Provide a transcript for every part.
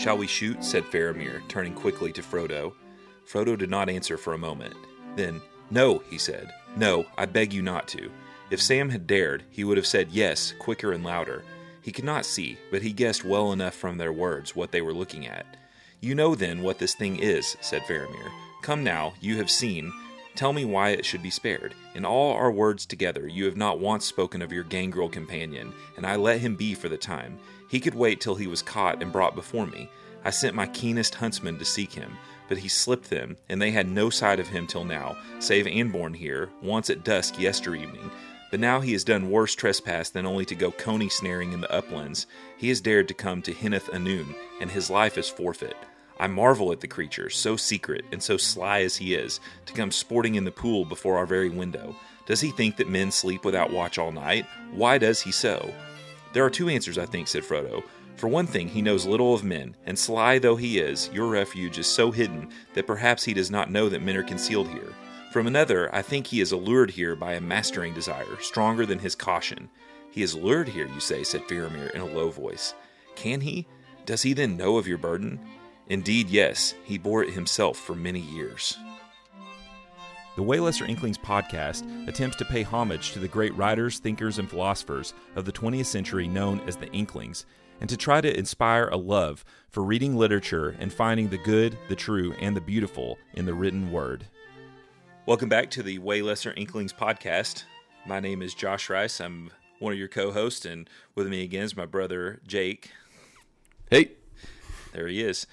Shall we shoot? said Faramir, turning quickly to Frodo. Frodo did not answer for a moment. Then, No, he said. No, I beg you not to. If Sam had dared, he would have said yes, quicker and louder. He could not see, but he guessed well enough from their words what they were looking at. You know then what this thing is, said Faramir. Come now, you have seen. Tell me why it should be spared. In all our words together, you have not once spoken of your gangrel companion, and I let him be for the time. He could wait till he was caught and brought before me. I sent my keenest huntsmen to seek him, but he slipped them, and they had no sight of him till now, save Anborn here, once at dusk yester evening. But now he has done worse trespass than only to go coney snaring in the uplands. He has dared to come to Henneth Annûn, and his life is forfeit. I marvel at the creature, so secret and so sly as he is, to come sporting in the pool before our very window. Does he think that men sleep without watch all night? Why does he so? There are two answers, I think, said Frodo. For one thing, he knows little of men, and sly though he is, your refuge is so hidden that perhaps he does not know that men are concealed here. From another, I think he is allured here by a mastering desire, stronger than his caution. He is lured here, you say, said Faramir in a low voice. Can he? Does he then know of your burden? Indeed, yes, he bore it himself for many years. The Way Lesser Inklings podcast attempts to pay homage to the great writers, thinkers, and philosophers of the 20th century known as the Inklings, and to try to inspire a love for reading literature and finding the good, the true, and the beautiful in the written word. Welcome back to the Way Lesser Inklings podcast. My name is Josh Rice. I'm one of your co hosts, and with me again is my brother Jake. Hey. There he is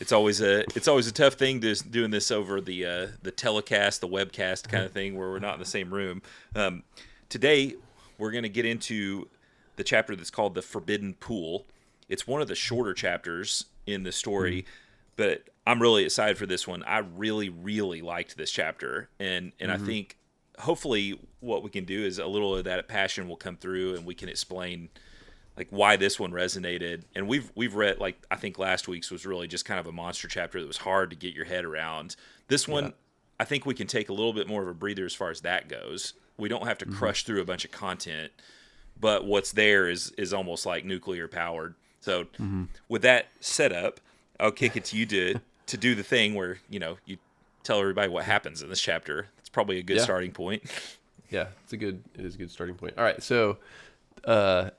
it's always a it's always a tough thing to doing this over the uh, the telecast, the webcast kind of thing, where we're not in the same room. Um, today, we're going to get into the chapter that's called the Forbidden Pool. It's one of the shorter chapters in the story, mm-hmm. but I'm really excited for this one. I really, really liked this chapter, and and mm-hmm. I think hopefully what we can do is a little of that passion will come through, and we can explain like why this one resonated. And we've we've read like I think last week's was really just kind of a monster chapter that was hard to get your head around. This one yeah. I think we can take a little bit more of a breather as far as that goes. We don't have to mm-hmm. crush through a bunch of content, but what's there is is almost like nuclear powered. So mm-hmm. with that setup, I'll kick it to you to to do the thing where, you know, you tell everybody what happens in this chapter. It's probably a good yeah. starting point. Yeah, it's a good it is a good starting point. All right, so uh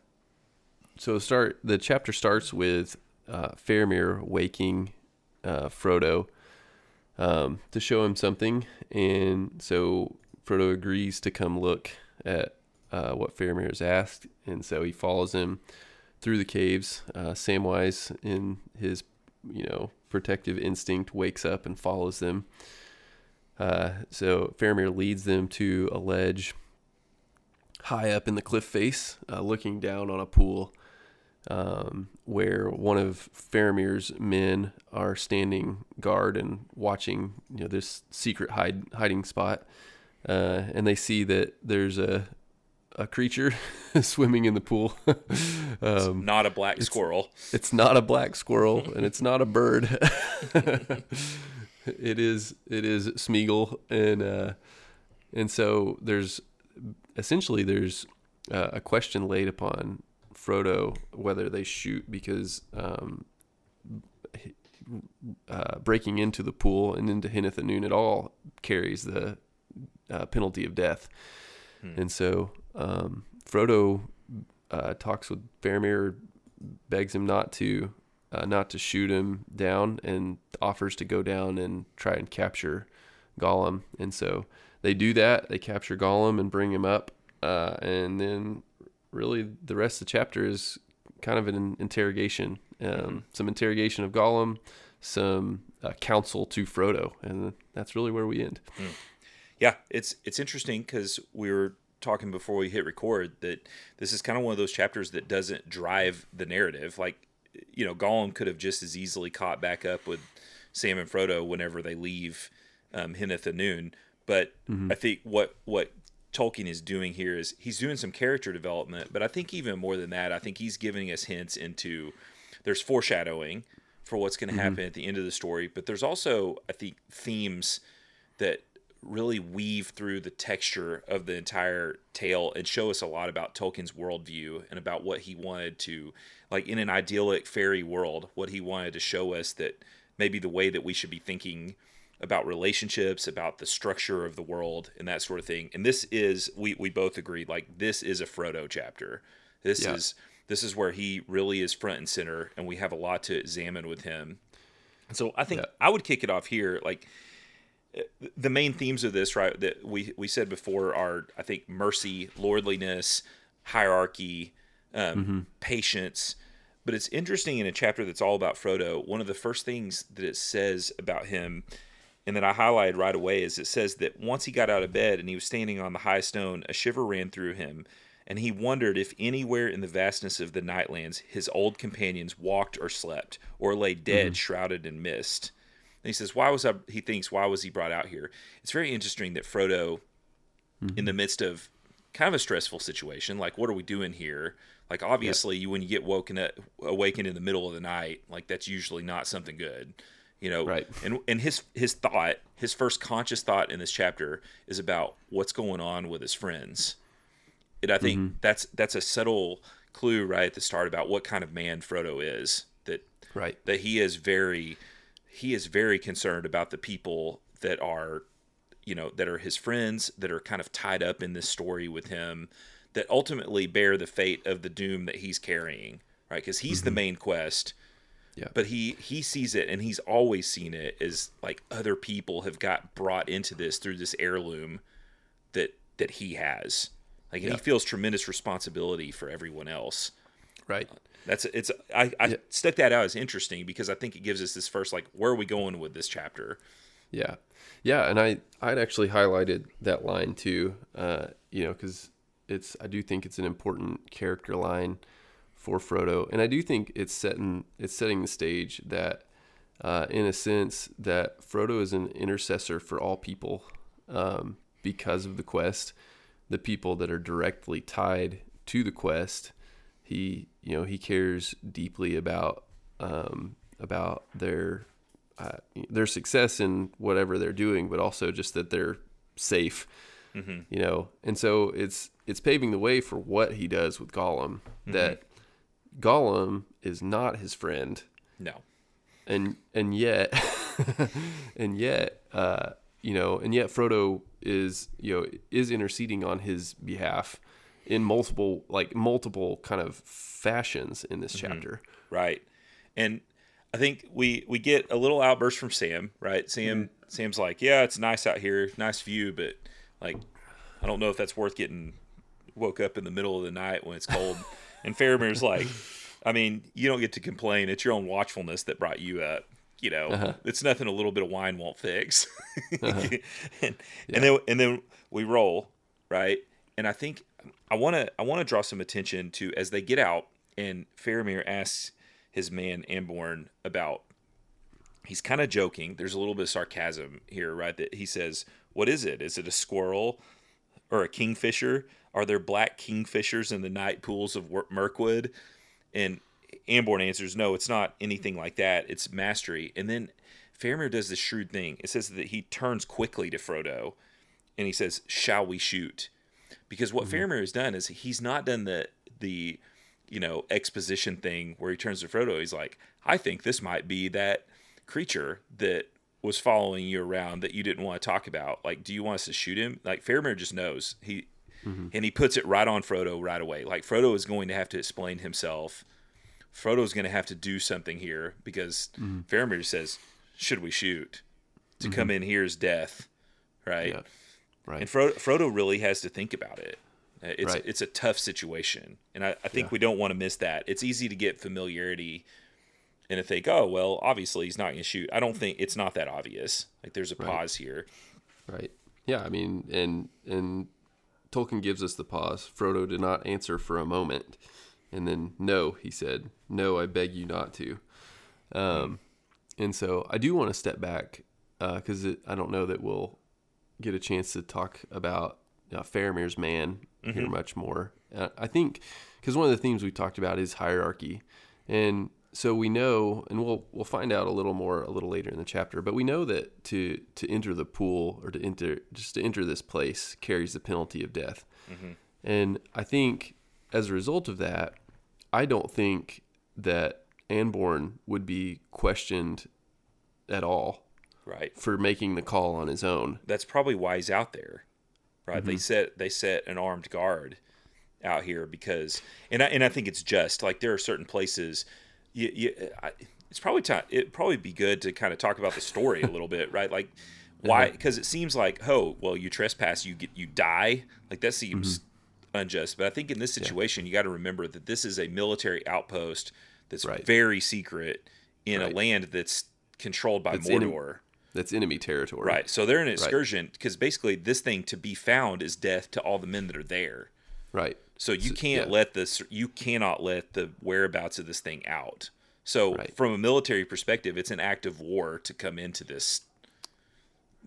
so start the chapter starts with uh, Faramir waking uh, Frodo um, to show him something, and so Frodo agrees to come look at uh, what Faramir has asked, and so he follows him through the caves. Uh, Samwise, in his you know protective instinct, wakes up and follows them. Uh, so Faramir leads them to a ledge high up in the cliff face, uh, looking down on a pool um, where one of Faramir's men are standing guard and watching you know this secret hide, hiding spot, uh, and they see that there's a a creature swimming in the pool. um, not a black it's, squirrel. It's not a black squirrel, and it's not a bird. it is it is Smeagol, and uh, and so there's essentially there's uh, a question laid upon Frodo whether they shoot because um, uh, breaking into the pool and into Henneth Annûn at all carries the uh, penalty of death. Hmm. And so um, Frodo uh, talks with Faramir, begs him not to uh, not to shoot him down, and offers to go down and try and capture Gollum. And so they do that. They capture Gollum and bring him up, uh, and then really the rest of the chapter is kind of an interrogation, um, mm-hmm. some interrogation of Gollum, some uh, counsel to Frodo, and that's really where we end. Mm. Yeah, it's it's interesting because we were talking before we hit record that this is kind of one of those chapters that doesn't drive the narrative. Like, you know, Gollum could have just as easily caught back up with Sam and Frodo whenever they leave um, Henneth Annûn. But mm-hmm. I think what what Tolkien is doing here is he's doing some character development, but I think even more than that, I think he's giving us hints into there's foreshadowing for what's going to mm-hmm. happen at the end of the story, but there's also I think themes that really weave through the texture of the entire tale and show us a lot about Tolkien's worldview and about what he wanted to, like in an idyllic fairy world, what he wanted to show us that maybe the way that we should be thinking about relationships, about the structure of the world, and that sort of thing. And this is we we both agreed like this is a Frodo chapter. This Yeah. is this is where he really is front and center, and we have a lot to examine with him. And so I think Yeah. I would kick it off here. Like the main themes of this, right? That we we said before are I think mercy, lordliness, hierarchy, um, patience. But it's interesting in a chapter that's all about Frodo. One of the first things that it says about him, and that I highlighted right away, is it says that once he got out of bed and he was standing on the high stone, a shiver ran through him, and he wondered if anywhere in the vastness of the Nightlands his old companions walked or slept, or lay dead, mm-hmm. shrouded in mist. And he says, "Why was I?" He thinks, "Why was he brought out here?" It's very interesting that Frodo, in the mm-hmm. midst of kind of a stressful situation, like what are we doing here? Like obviously, you when you get woken up, awakened in the middle of the night, like that's usually not something good, you know. Right. And and his his thought, his first conscious thought in this chapter is about what's going on with his friends. And I think mm-hmm. that's that's a subtle clue right at the start about what kind of man Frodo is. That Right. that he is very he is very concerned about the people that are you know that are his friends that are kind of tied up in this story with him that ultimately bear the fate of the doom that he's carrying right because he's the mm-hmm. main quest Yeah. but he he sees it and he's always seen it as like other people have got brought into this through this heirloom that that he has like and Yeah. he feels tremendous responsibility for everyone else Right. that's it's I, I Yeah. stuck that out as interesting because I think it gives us this first like where are we going with this chapter? Yeah, yeah, and I I'd actually highlighted that line too. Uh, you know, because it's I do think it's an important character line for Frodo, and I do think it's setting it's setting the stage that, uh, in a sense, that Frodo is an intercessor for all people, um, because of the quest, the people that are directly tied to the quest. He you know he cares deeply about um, about their uh, their success in whatever they're doing, but also just that they're safe, you know. And so it's it's paving the way for what he does with Gollum. That Gollum is not his friend, No. and and yet, and yet, uh, you know, and yet Frodo is you know is interceding on his behalf in multiple like multiple kind of fashions in this chapter. Right. And I think we we get a little outburst from Sam, right? Sam Sam's like, "Yeah, it's nice out here, nice view, but like I don't know if that's worth getting woke up in the middle of the night when it's cold." and Faramir's like, "I mean, you don't get to complain. It's your own watchfulness that brought you up." You know, uh-huh. it's nothing a little bit of wine won't fix. Uh-huh. and, and then and then we roll, right? And I think I want to I want to draw some attention to as they get out and Faramir asks his man Anborn about he's kind of joking. There's a little bit of sarcasm here, right? That he says, "What is it? Is it a squirrel or a kingfisher? Are there black kingfishers in the night pools of Mirkwood?" And Anborn answers, "No, it's not anything like that. It's mastery." And then Faramir does this shrewd thing. It says that he turns quickly to Frodo and he says, "Shall we shoot?" Because what mm-hmm. Faramir has done is he's not done the the you know exposition thing where he turns to Frodo. He's like, "I think this might be that creature that was following you around that you didn't want to talk about. Like, do you want us to shoot him?" Like Faramir just knows he Mm-hmm. and he puts it right on Frodo right away. Like Frodo is going to have to explain himself. Frodo's going to have to do something here because mm-hmm. Faramir says, "Should we shoot?" To mm-hmm. come in here is death, right? Yeah. Right. And Frodo, Frodo really has to think about it. Uh, It's Right. it's a tough situation, and I, I think we don't want to miss that. It's easy to get familiarity and to think, oh well, obviously he's not going to shoot. I don't think it's not that obvious. Like there's a pause here. Right. Yeah, I mean, and and Tolkien gives us the pause. Frodo did not answer for a moment, and then no, he said, "No, I beg you not to." Um, and so I do want to step back because I don't know that we'll get a chance to talk about uh, Faramir's man here much more. Uh, I think because one of the themes we talked about is hierarchy, and so we know, and we'll we'll find out a little more a little later in the chapter. But we know that to to enter the pool or to enter just to enter this place carries the penalty of death. And I think as a result of that, I don't think that Anborn would be questioned at all Right. for making the call on his own. That's probably why he's out there. Right. Mm-hmm. They set they set an armed guard out here because and I and I think it's just like there are certain places you, you I, it's probably time it'd probably be good to kind of talk about the story a little bit, right? Like why because it seems like oh well you trespass you get you die like that seems Mm-hmm. unjust but i think in this situation you got to remember that this is a military outpost that's Right. very secret in Right. a land that's controlled by in- mordor That's enemy territory. right so they're in an excursion because basically this thing to be found is death to all the men that are there Right. So you can't yeah. let this you cannot let the whereabouts of this thing out so Right. from a military perspective it's an act of war to come into this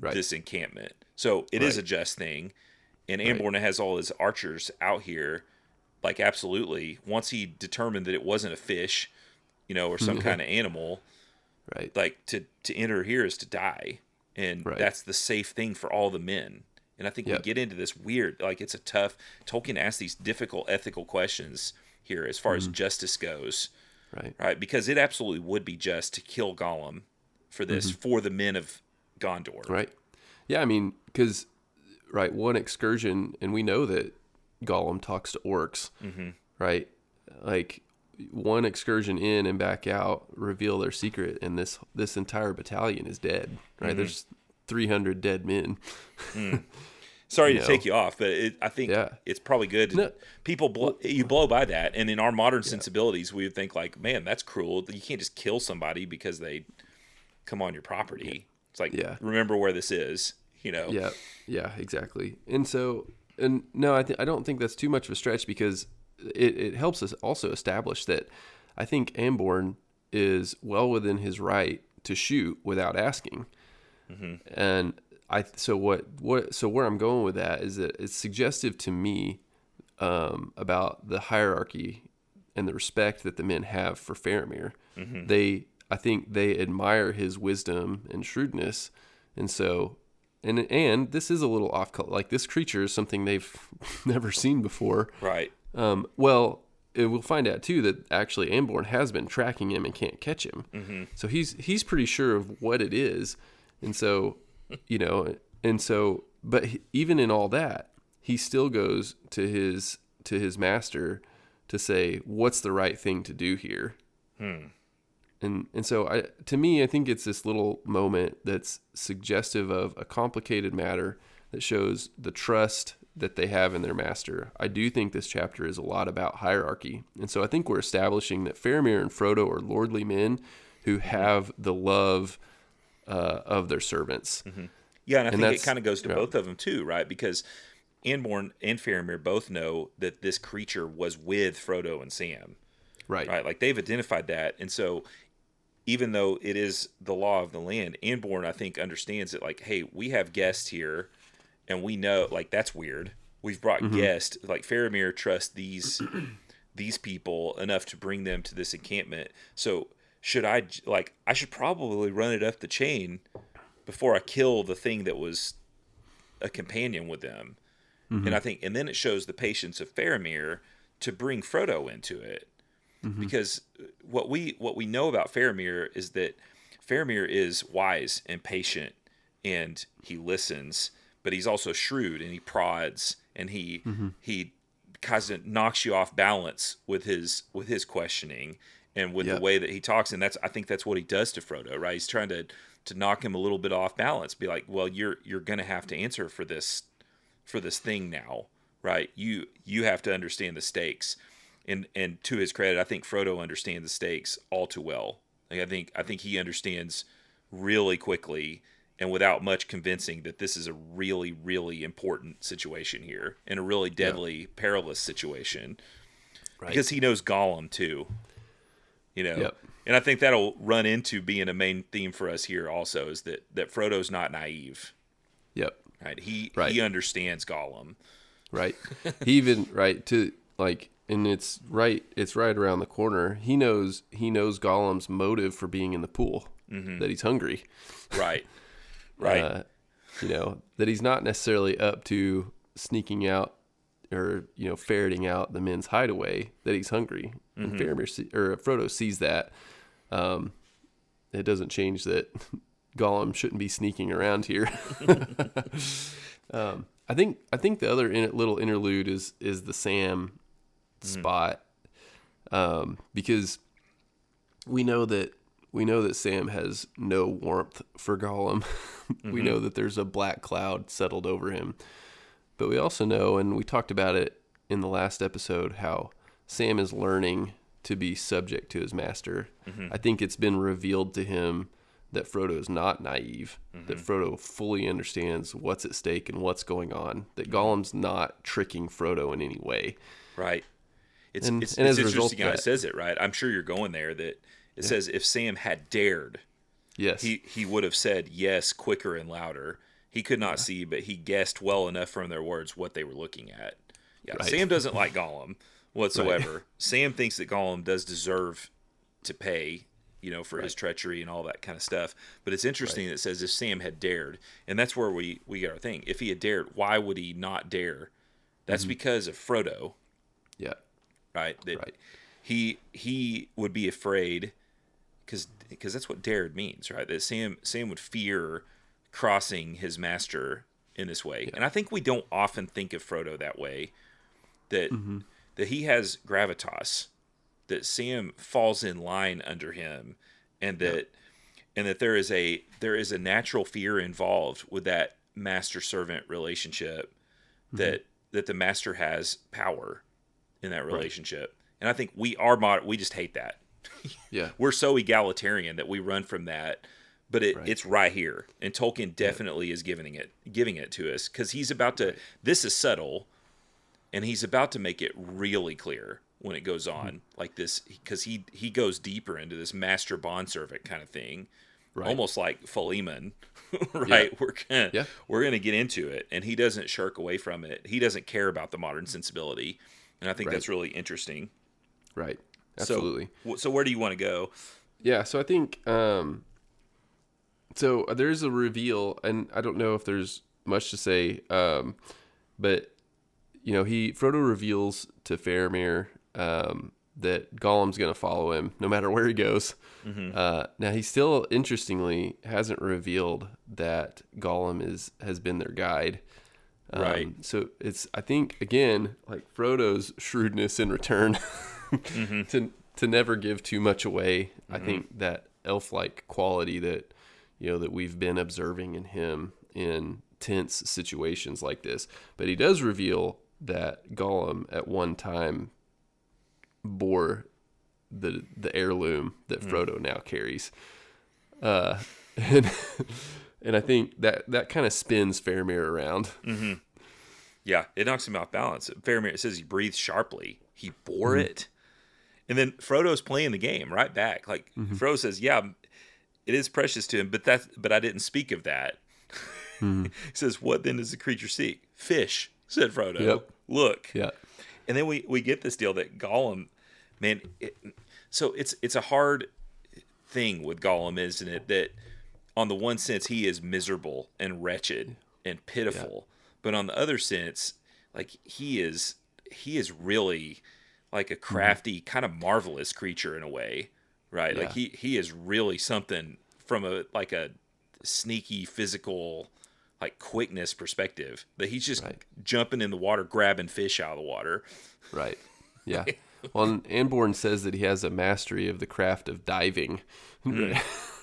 Right. this encampment. So it is Right. a just thing. And Amborna has all his archers out here. Like, absolutely. Once he determined that it wasn't a fish, you know, or some kind of animal, right. like to, to enter here is to die. And that's the safe thing for all the men. And I think Yep. we get into this weird, like, it's a tough, Tolkien asks these difficult ethical questions here as far as Mm-hmm. justice goes, Right. right? Because it absolutely would be just to kill Gollum for this, Mm-hmm. for the men of Gondor. Right. Yeah, I mean, because right, one excursion, and we know that Gollum talks to orcs, Mm-hmm. right? Like one excursion in and back out reveal their secret, and this this entire battalion is dead. Right? Mm-hmm. There's 300 dead men. Sorry you to know. take you off, but it, I think Yeah. it's probably good. No. People blow, you blow by that, and in our modern sensibilities, we would think like, man, that's cruel. You can't just kill somebody because they come on your property. It's like, Yeah. remember where this is. You know, Yeah, yeah, exactly. And so, and no, I th- I don't think that's too much of a stretch because it, it helps us also establish that I think Anborn is well within his right to shoot without asking. Mm-hmm. And I so what what so where I'm going with that is that it's suggestive to me um, about the hierarchy and the respect that the men have for Faramir. They, I think, they admire his wisdom and shrewdness, and so, and and this is a little off color. Like this creature is something they've never seen before. right. Um, well, it, we'll find out too that actually Anborn has been tracking him and can't catch him. So he's he's pretty sure of what it is, and so you know, and so, but he, even in all that, he still goes to his to his master to say what's the right thing to do here. Hmm. And and so I to me I think it's this little moment that's suggestive of a complicated matter that shows the trust that they have in their master. I do think this chapter is a lot about hierarchy. And so I think we're establishing that Faramir and Frodo are lordly men who mm-hmm. have the love uh, of their servants. Yeah, and I think it kind of goes to yeah. both of them too, right? Because Anborn and Faramir both know that this creature was with Frodo and Sam. Right. right? Like they've identified that, and so even though it is the law of the land, Anborn I think understands it. Like, hey, we have guests here, and we know like that's weird. We've brought guests. Like Faramir trusts these these people enough to bring them to this encampment. So should I like I should probably run it up the chain before I kill the thing that was a companion with them. And mm-hmm. I think, and then it shows the patience of Faramir to bring Frodo into it. Mm-hmm. Because uh, what we what we know about Faramir is that Faramir is wise and patient and he listens, but he's also shrewd and he prods and he mm-hmm. he kind of knocks you off balance with his with his questioning and with Yeah. the way that he talks and that's I think that's what he does to Frodo, right? He's trying to to knock him a little bit off balance, be like, "Well, you're you're going to have to answer for this for this thing now, right? You you have to understand the stakes." And and to his credit, I think Frodo understands the stakes all too well. Like I think I think he understands really quickly and without much convincing that this is a really really important situation here and a really deadly perilous situation Right. because he knows Gollum too. You know. Yep. And I think that'll run into being a main theme for us here also is that that Frodo's not naive. Yep. Right? He Right. he understands Gollum. right he even right to like and it's right it's right around the corner. He knows he knows Gollum's motive for being in the pool that he's hungry. Right. Right. Uh, you know that he's not necessarily up to sneaking out or you know ferreting out the men's hideaway. That he's hungry, and Faramir see, or Frodo sees that. Um, it doesn't change that Gollum shouldn't be sneaking around here. um, I think I think the other in, little interlude is is the Sam spot um, because we know that we know that Sam has no warmth for Gollum. we know that there's a black cloud settled over him, but we also know, and we talked about it in the last episode, how Sam is learning to be subject to his master. Mm-hmm. I think it's been revealed to him that Frodo is not naive, that mm-hmm. Frodo fully understands what's at stake and what's going on, that mm-hmm. Gollum's not tricking Frodo in any way. Right. It's And- it's, and it's as a result interesting how it says it, right? I'm sure you're going there that it says if Sam had dared, Yes. he he would have said yes quicker and louder. He could not see, but he guessed well enough from their words what they were looking at. Yeah, Right. Sam doesn't like Gollum whatsoever. Sam thinks that Gollum does deserve to pay, you know, for his treachery and all that kind of stuff. But it's interesting that it says if Sam had dared, and that's where we we get our thing. If he had dared, why would he not dare? That's mm-hmm. because of Frodo yeah. right? That Right. he he would be afraid because because that's what dared means, right? That Sam Sam would fear crossing his master in this way, and I think we don't often think of Frodo that way. That mm-hmm. that he has gravitas, that Sam falls in line under him, and that and that there is a there is a natural fear involved with that master servant relationship mm-hmm. that that the master has power in that relationship. And I think we are mod- we just hate that. Yeah. We're so egalitarian that we run from that. But it, Right. it's right here, and Tolkien definitely is giving it giving it to us because he's about to. This is subtle, and he's about to make it really clear when it goes Mm-hmm. on like this because he he goes deeper into this master bondservant kind of thing, Right. almost like Philemon, right? We're gonna Yeah. we're gonna get into it, and he doesn't shirk away from it. He doesn't care about the modern sensibility, and I think Right. that's really interesting. Right. Absolutely. wh- So, where do you want to go? Yeah, so I think um so there's a reveal and I don't know if there's much to say um but you know, he Frodo reveals to Faramir um that Gollum's going to follow him no matter where he goes. Uh, now he still interestingly hasn't revealed that Gollum is has been their guide. Um, Right. So it's I think again like Frodo's shrewdness in return to to never give too much away. I think that elf-like quality that you know that we've been observing in him in tense situations like this. But he does reveal that Gollum at one time bore the the heirloom that hmm. Frodo now carries. Uh, and and I think that that kind of spins Faramir around. Mm-hmm. Yeah, it knocks him off balance. Faramir it says he breathes sharply. He bore mm-hmm. it, and then Frodo's playing the game right back. Like mm-hmm. Frodo says, "Yeah, it is precious to him, but that but I didn't speak of that." Hmm. he says, "What then does the creature seek? Fish," said Frodo. Yep. Look, Yeah. and then we we get this deal that Gollum, man. It, so it's it's a hard thing with Gollum, isn't it? That on the one sense he is miserable and wretched and pitiful, but on the other sense, like he is he is really like a hmm. crafty, kind of marvelous creature in a way, right? Like he he is really something from a like a sneaky physical like quickness perspective that he's just Right. jumping in the water grabbing fish out of the water Right. Yeah. Well, Anborn says that he has a mastery of the craft of diving. Hmm.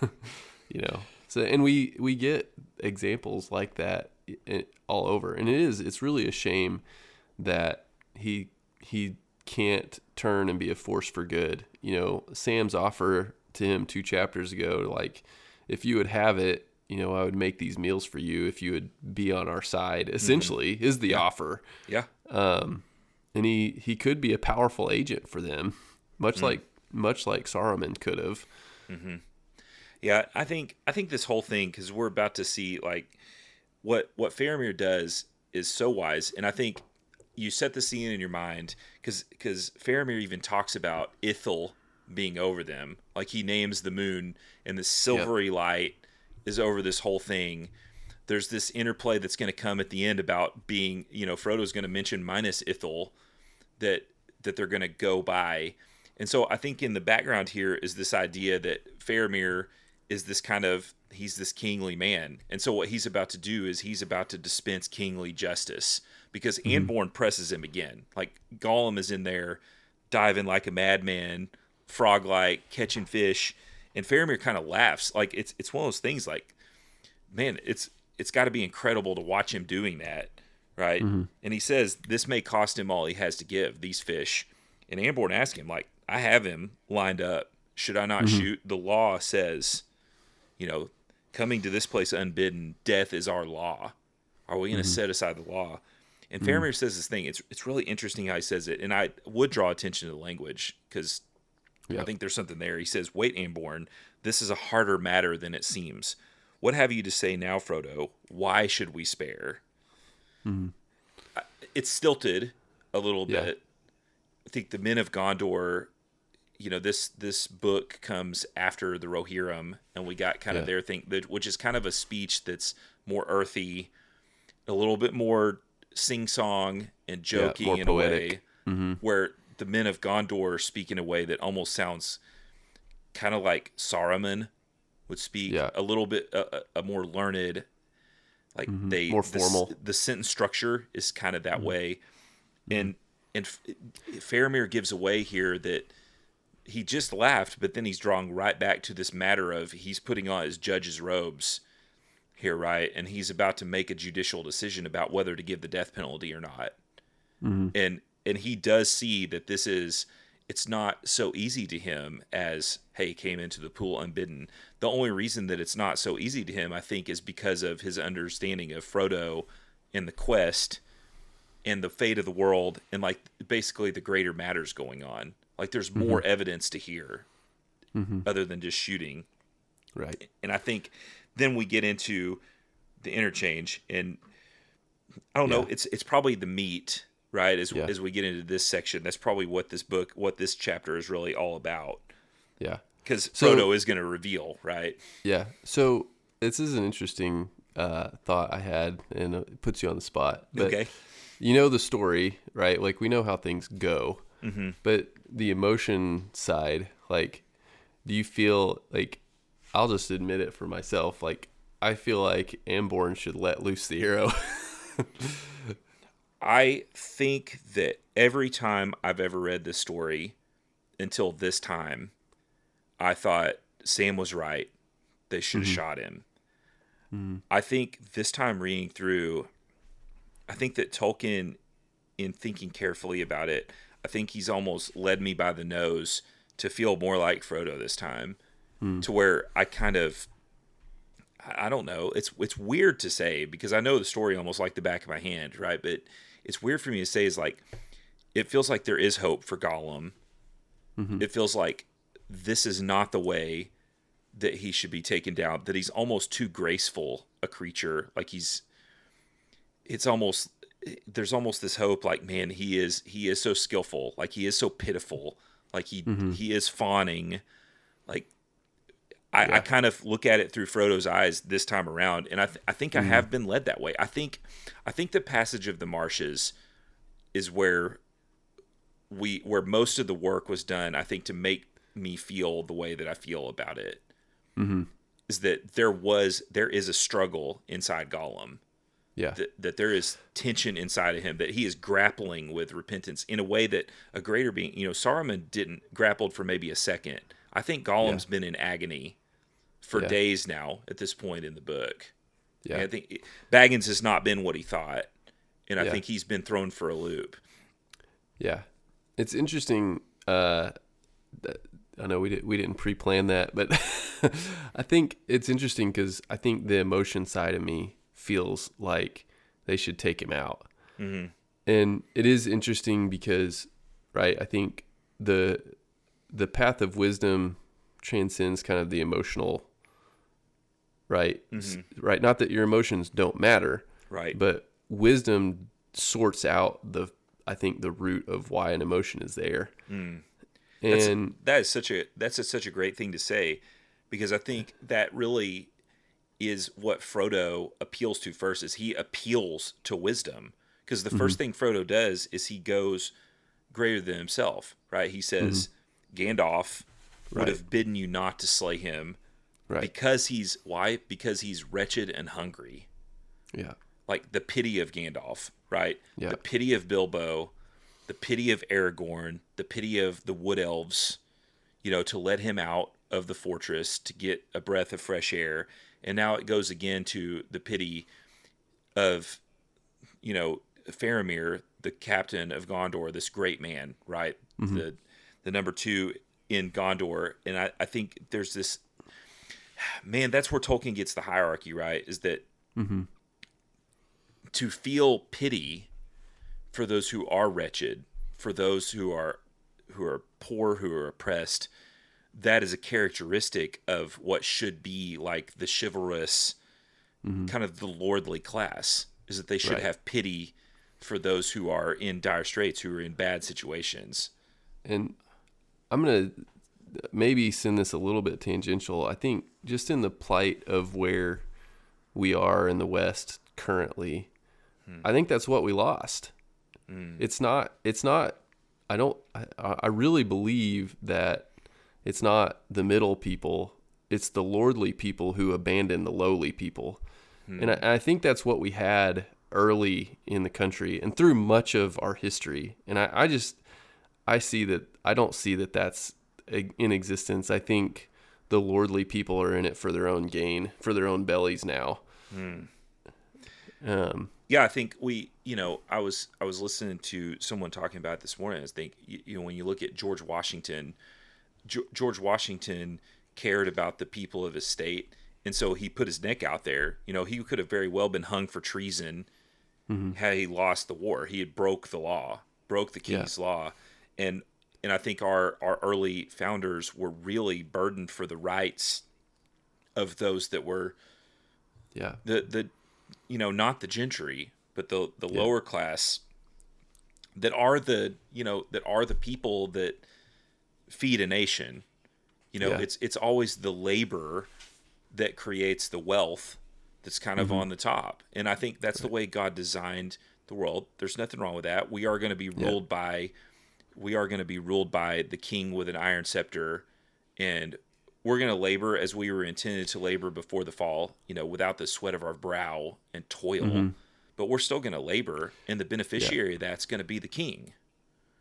you know. So, and we we get examples like that all over, and it is it's really a shame that he he can't turn and be a force for good. You know, Sam's offer to him two chapters ago, like if you would have it, you know, I would make these meals for you if you would be on our side. Mm-hmm. Essentially, is the offer yeah Um, and he he could be a powerful agent for them, much mm. like much like Saruman could have. Mm-hmm. Yeah, I think I think this whole thing because we're about to see like what what Faramir does is so wise, and I think you set the scene in your mind because because Faramir even talks about Ithil being over them. Like he names the moon, and the silvery light is over this whole thing. There's this interplay that's going to come at the end about being, you know, Frodo's going to mention Minas Ithil that that they're going to go by. And so I think in the background here is this idea that Faramir is this kind of he's this kingly man. And so what he's about to do is he's about to dispense kingly justice because Mm-hmm. Anborn presses him again. Like Gollum is in there diving like a madman, frog like, catching fish, and Faramir kind of laughs. Like it's it's one of those things like man, it's it's got to be incredible to watch him doing that, right? Mm-hmm. And he says this may cost him all he has to give these fish. And Anborn asks him like, I have him lined up. Should I not shoot? The law says, you know, coming to this place unbidden, death is our law. Are we going to set aside the law? And mm. Faramir says this thing. It's it's really interesting how he says it, and I would draw attention to the language because I think there's something there. He says, Wait, Anborn, this is a harder matter than it seems. What have you to say now, Frodo? Why should we spare? Mm-hmm. I- It's stilted a little Yeah. bit. I think the men of Gondor, you know, this this book comes after the Rohirrim, and we got kind of their thing, which is kind of a speech that's more earthy, a little bit more sing song and joking more in poetic. a way mm-hmm. where the men of Gondor speak in a way that almost sounds kind of like Saruman would speak Yeah. a little bit a, a- more learned like mm-hmm. they Mm-hmm. More formal. the, sentence structure is kind of that mm-hmm. way and and F- Faramir gives away here that he just laughed but then he's drawing right back to this matter of he's putting on his judge's robes here right? And he's about to make a judicial decision about whether to give the death penalty or not. Mm-hmm. And and he does see that this is it's not so easy to him as hey came into the pool unbidden. The only reason that it's not so easy to him i think is because of his understanding of frodo and the quest and the fate of the world and like basically the greater matters going on. Like there's mm-hmm. more evidence to hear mm-hmm. other than just shooting. Right. and I think then we get into the interchange, and I don't know. It's it's probably the meat, right? As Yeah. as we get into this section, that's probably what this book, what this chapter is really all about, Yeah. because So- Frodo is going to reveal, right? Yeah. So this is an interesting uh, thought I had, and it puts you on the spot. But okay. you know the story, right? Like we know how things go, Mm-hmm. but the emotion side, like, do you feel like? I'll just admit it for myself. Like I feel like Anborn should let loose the arrow. I think that every time I've ever read this story until this time, I thought Sam was right. They should have mm-hmm. shot him. Mm. I think this time reading through, I think that Tolkien, in thinking carefully about it, I think he's almost led me by the nose to feel more like Frodo this time, Hmm. to where I kind of I don't know. It's it's weird to say because I know the story almost like the back of my hand, right? But it's weird for me to say is like it feels like there is hope for Gollum. Mm-hmm. It feels like this is not the way that he should be taken down. That he's almost too graceful a creature. Like he's it's almost there's almost this hope like man he is he is so skillful like he is so pitiful like he mm-hmm. he is fawning like I, I kind of look at it through Frodo's eyes this time around, and I, th- I think I mm-hmm. have been led that way. I think I think the passage of the marshes is where we where most of the work was done. I think to make me feel the way that I feel about it mm-hmm. is that there was there is a struggle inside Gollum yeah. that, that there is tension inside of him that he is grappling with repentance in a way that a greater being you know Saruman didn't grappled for maybe a second I think Gollum's been in agony for Yeah. days now at this point in the book yeah. And I think Baggins has not been what he thought and I Yeah. think he's been thrown for a loop Yeah, it's interesting. Uh, that, I know we did, we didn't pre-plan that, but I think it's interesting because I think the emotion side of me feels like they should take him out, mm-hmm. and it is interesting because, right? I think the the path of wisdom transcends kind of the emotional, right? S- mm-hmm. Right. Not that your emotions don't matter, right but wisdom sorts out the I think the root of why an emotion is there. Mm. That's, And that is such a that's a, such a great thing to say because I think that really is what Frodo appeals to first is he appeals to wisdom because the first mm-hmm. thing Frodo does is he goes greater than himself right he says mm-hmm. Gandalf would Right. have bidden you not to slay him right, because he's why because he's wretched and hungry yeah, like the pity of Gandalf, right? Yeah. The pity of Bilbo, the pity of Aragorn, the pity of the Wood Elves, you know, to let him out of the fortress to get a breath of fresh air. And now it goes again to the pity of, you know, Faramir, the captain of Gondor, this great man, right? Mm-hmm. The the number two in Gondor. And I, I think there's this man, that's where Tolkien gets the hierarchy, right? Is that mm-hmm. to feel pity for those who are wretched, for those who are who are poor, who are oppressed, that is a characteristic of what should be like the chivalrous mm-hmm. kind of the lordly class is that they should Right. have pity for those who are in dire straits, who are in bad situations. and I'm gonna maybe send this a little bit tangential. I think just in the plight of where we are in the West currently, hmm. I think that's what we lost. Hmm. It's not. It's not. I don't. I, I really believe that it's not the middle people. It's the lordly people who abandon the lowly people, hmm. and I, I think that's what we had early in the country and through much of our history. And I, I just I see that I don't see that that's in existence. I think the lordly people are in it for their own gain, for their own bellies now. Um, Yeah, I think we, you know, I was I was listening to someone talking about it this morning. I think you, know when you look at George Washington, Ge- George Washington cared about the people of his state, and so he put his neck out there. You know, he could have very well been hung for treason had he lost the war. He had broke the law, broke the Yeah. king's law, and and I think our our early founders were really burdened for the rights of those that were yeah, the the you know not the gentry but the the lower class that are the you know that are the people that feed a nation. You know Yeah. it's it's always the labor that creates the wealth that's kind of Mm-hmm. on the top. And i think that's the way god designed the world. There's nothing wrong with that. We are going to be ruled by we are going to be ruled by the king with an iron scepter and we're going to labor as we were intended to labor before the fall you know without the sweat of our brow and toil Mm-hmm. but we're still going to labor and the beneficiary of that's going to be the king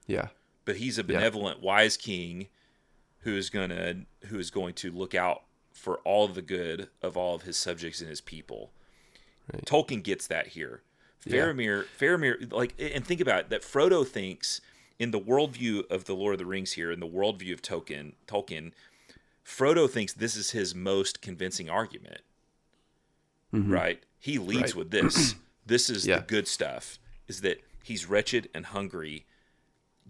yeah, but he's a benevolent wise king who is going to who is going to look out for all the good of all of his subjects and his people Right. tolkien gets that here Yeah. faramir faramir like and think about it that frodo thinks in the worldview of the lord of the rings here in the worldview of tolkien tolkien frodo thinks this is his most convincing argument right he leads Mm-hmm. Right. with this this is Yeah. the good stuff is that he's wretched and hungry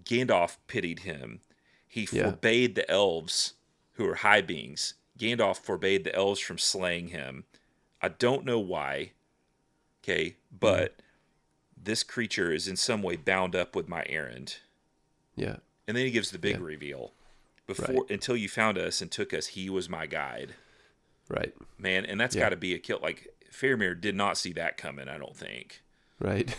Gandalf pitied him. He Yeah. forbade the elves, who are high beings. Gandalf forbade the elves from slaying him. I don't know why. Okay, but this creature is in some way bound up with my errand. Yeah, And then he gives the big Yeah. reveal. Before until you found us and took us, he was my guide. right, Man, and that's Yeah. got to be a kill. Like Faramir did not see that coming. I don't think. right.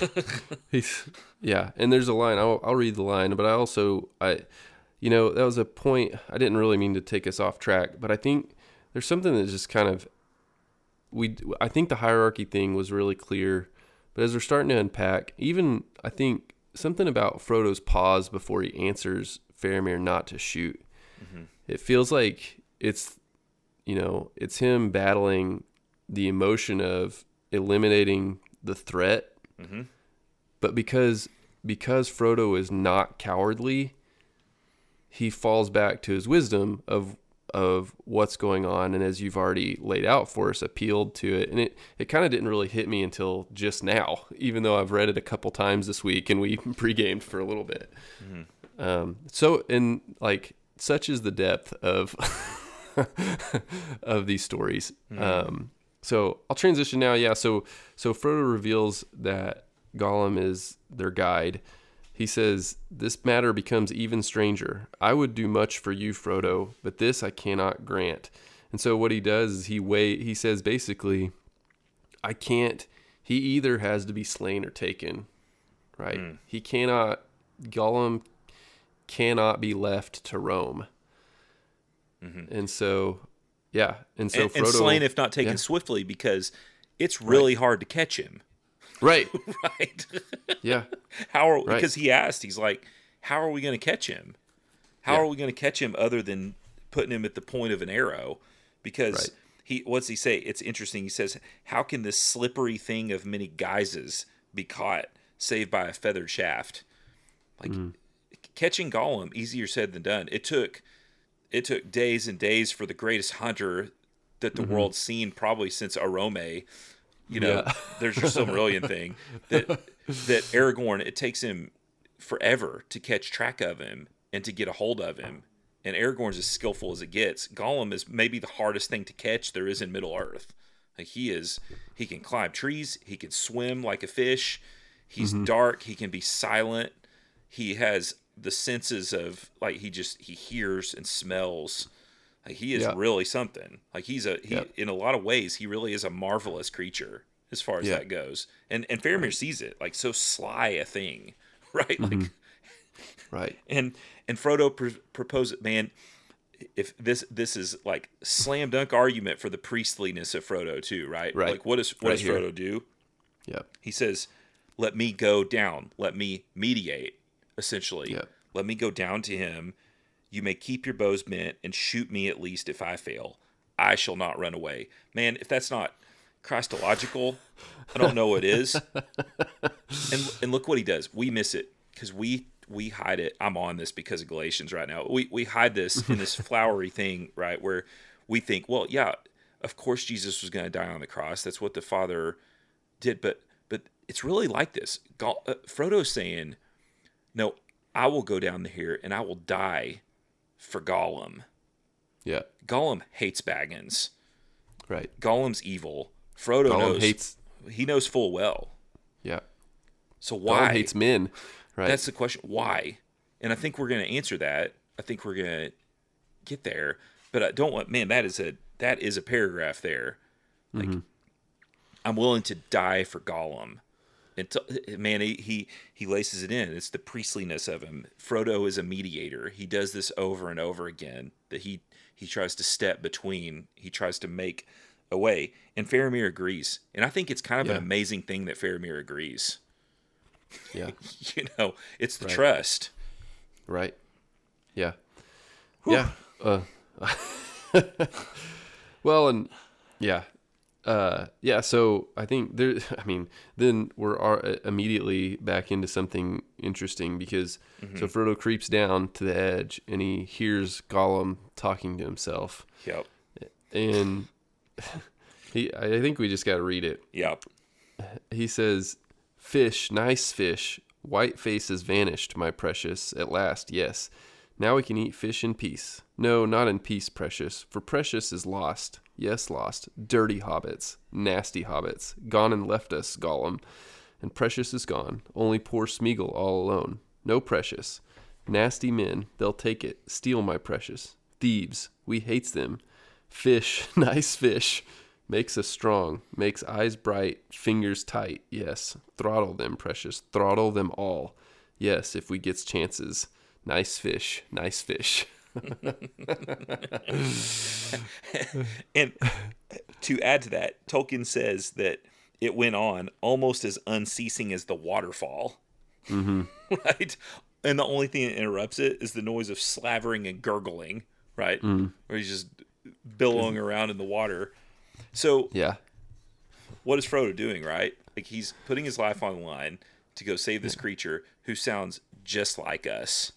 He's yeah, and there's a line. I'll I'll read the line, but I also I, you know, that was a point. I didn't really mean to take us off track, but I think there's something that just kind of we. I think the hierarchy thing was really clear, but as we're starting to unpack, even I think something about Frodo's pause before he answers Faramir not to shoot. Mm-hmm. It feels like it's you know, it's him battling the emotion of eliminating the threat. Mm-hmm. But because because Frodo is not cowardly, he falls back to his wisdom of of what's going on and as you've already laid out for us appealed to it and it it kind of didn't really hit me until just now even though I've read it a couple times this week and we pre-gamed for a little bit um so in like such is the depth of of these stories. Um, so I'll transition now. Yeah. So so Frodo reveals that Gollum is their guide. He says, This matter becomes even stranger. I would do much for you, Frodo, but this I cannot grant. And so what he does is he wait he says basically, I can't he either has to be slain or taken. Right? Hmm. He cannot Gollum cannot be left to roam. And so yeah. And so Mm-hmm. and, Frodo and slain if not taken yeah. swiftly because it's really hard to catch him. Right. Right? Yeah. how are Right. because he asked, he's like, How are we gonna catch him? How Yeah. are we gonna catch him other than putting him at the point of an arrow? Because Right. he what's he say? It's interesting. He says, How can this slippery thing of many guises be caught, save by a feathered shaft? Like Mm. catching Gollum, easier said than done. It took it took days and days for the greatest hunter that the world's seen probably since Oromë. You know. Yeah. there's your Silmarillion thing that that Aragorn it takes him forever to catch track of him and to get a hold of him. And Aragorn's as skillful as it gets. Gollum is maybe the hardest thing to catch there is in Middle Earth. Like he is, he can climb trees. He can swim like a fish. He's Mm-hmm. dark. He can be silent. He has the senses of like he just he hears and smells. Like he is Yeah. really something. Like he's a he Yep. in a lot of ways he really is a marvelous creature as far as Yeah. that goes. And and Faramir sees it like so sly a thing, right? Mm-hmm. Like Right. and and Frodo pr- proposed, man. If this this is like slam dunk argument for the priestliness of Frodo too, right? Right. Like what does what Right does here. Frodo do? Yeah. He says, "Let me go down. Let me mediate." Essentially, Yep. let me go down to him. You may keep your bows bent and shoot me at least if I fail. I shall not run away. Man, if that's not Christological, I don't know what is. and and look what he does. We miss it because we we hide it. I'm on this because of Galatians right now. We we hide this in this flowery thing, right? Where we think, well, yeah, of course Jesus was going to die on the cross. That's what the Father did, but but it's really like this. Gal- uh, Frodo's saying, "No, I will go down here and I will die for Gollum." Yeah. Gollum hates Baggins. Right. Gollum's evil. Frodo Gollum knows hates. he knows full well. Yeah. So Gollum why hates men. Right. That's the question. Why? And I think we're going to answer that. I think we're going to get there. But I don't want man, that is a that is a paragraph there. Like mm-hmm. I'm willing to die for Gollum. And t- man, he, he he laces it in. It's the priestliness of him. Frodo is a mediator. He does this over and over again. That he he tries to step between. He tries to make a way. And Faramir agrees. And I think it's kind of Yeah. an amazing thing that Faramir agrees. yeah. You know, it's the Right. trust. Right. Yeah. Yeah. Uh, well, and yeah, uh, yeah. So I think there. I mean, then we're are immediately back into something interesting because so Frodo creeps down to the edge and he hears Gollum talking to himself, Yep. and he. I think we just got to read it. Yep. He says, Fish, nice fish. White face has vanished, my precious. At last, yes. Now we can eat fish in peace. No, not in peace, precious, for precious is lost. Yes, lost. Dirty hobbits. Nasty hobbits. Gone and left us, Gollum. And precious is gone. Only poor Smeagol all alone. No precious. Nasty men, they'll take it. Steal my precious. Thieves, we hates them. Fish, nice fish. Makes us strong, makes eyes bright, fingers tight. Yes, throttle them, precious, throttle them all. Yes, if we gets chances. Nice fish, nice fish. And to add to that, Tolkien says that it went on almost as unceasing as the waterfall. Mm-hmm. right? And the only thing that interrupts it is the noise of slavering and gurgling, right? Where he's just billowing around in the water. So Yeah, what is Frodo doing, right? Like he's putting his life on the line to go save this creature who sounds just like us,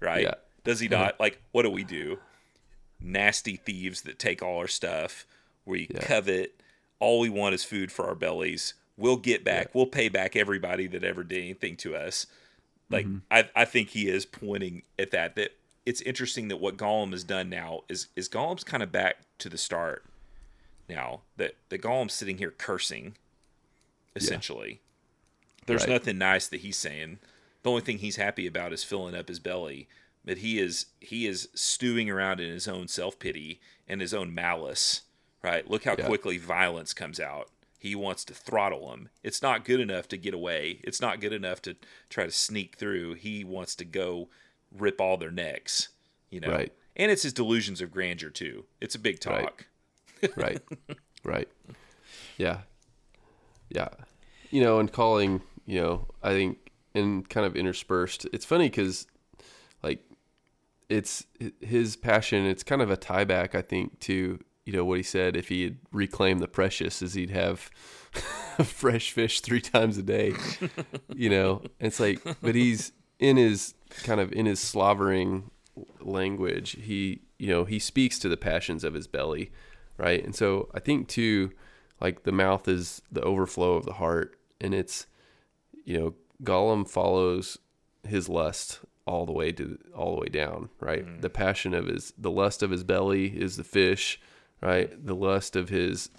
right? Yeah. Does he not? Like, what do we do? Nasty thieves that take all our stuff. We covet. All we want is food for our bellies. We'll get back. We'll pay back everybody that ever did anything to us. Like, mm-hmm. I, I think he is pointing at that. That it's interesting that what Gollum has done now is is Gollum's kind of back to the start now that the Gollum's sitting here cursing, essentially. There's Right. nothing nice that he's saying. The only thing he's happy about is filling up his belly. But he is he is stewing around in his own self pity and his own malice. Right? Look how Yeah. quickly violence comes out. He wants to throttle him. It's not good enough to get away. It's not good enough to try to sneak through. He wants to go rip all their necks. You know. Right. And it's his delusions of grandeur too. It's a big Right. talk. right right yeah yeah you know and calling you know i think and kind of interspersed it's funny because like it's his passion it's kind of a tie back i think to you know what he said if he had reclaimed the precious is he'd have fresh fish three times a day you know? It's like but he's in his kind of in his slavering language he you know he speaks to the passions of his belly right? And so i think too like the mouth is the overflow of the heart and it's you know gollum follows his lust all the way to all the way down right? Mm. The passion of his the lust of his belly is the fish right? The lust of his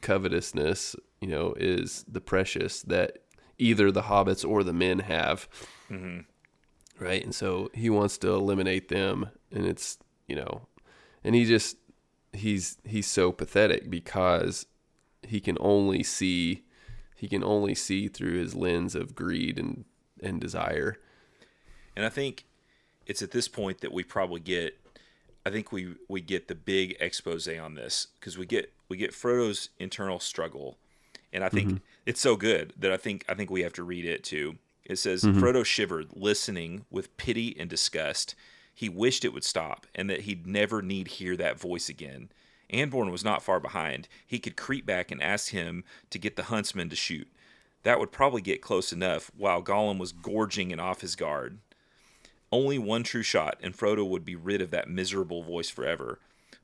covetousness you know is the precious that either the hobbits or the men have mm-hmm. right? And so he wants to eliminate them and it's you know and he just he's he's so pathetic because he can only see he can only see through his lens of greed and and desire And I think it's at this point that we probably get I think we we get the big expose on this because we get we get Frodo's internal struggle. And I think mm-hmm. it's so good that I think I think we have to read it too. It says mm-hmm. Frodo shivered listening with pity and disgust. He wished it would stop and that he'd never need hear that voice again. Anborn was not far behind. He could creep back and ask him to get the huntsman to shoot. That would probably get close enough while Gollum was gorging and off his guard. Only one true shot, and Frodo would be rid of that miserable voice forever.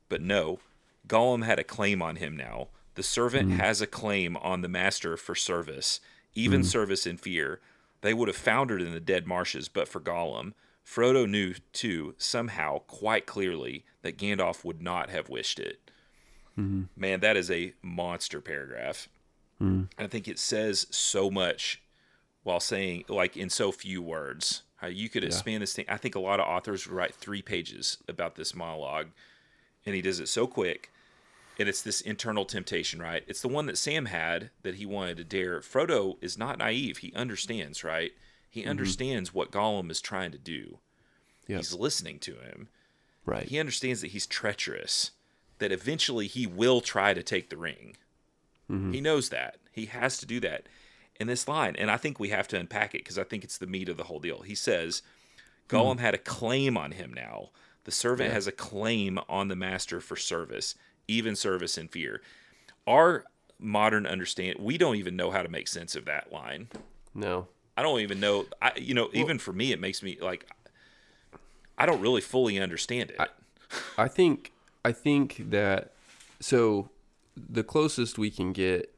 But no, Gollum had a claim on him now. The servant mm. has a claim on the master for service, even mm. service in fear. They would have foundered in the dead marshes but for Gollum. Frodo knew, too, somehow, quite clearly, that Gandalf would not have wished it. Mm-hmm. Man, that is a monster paragraph. Mm. I think it says so much while saying, like, in so few words. How you could expand this thing. I think a lot of authors would write three pages about this monologue, and he does it so quick. And it's this internal temptation, right? It's the one that Sam had that he wanted to dare. Frodo is not naive. He understands, right? He mm-hmm. understands what Gollum is trying to do. Yep. He's listening to him. right He understands that he's treacherous, that eventually he will try to take the ring. Mm-hmm. He knows that. He has to do that. In this line, and I think we have to unpack it because I think it's the meat of the whole deal. He says, hmm. Gollum had a claim on him now. The servant has a claim on the master for service, even service in fear. Our modern understand, we don't even know how to make sense of that line. no I don't even know. I, you know, even for me, it makes me like, I don't really fully understand it. I think I think that so the closest we can get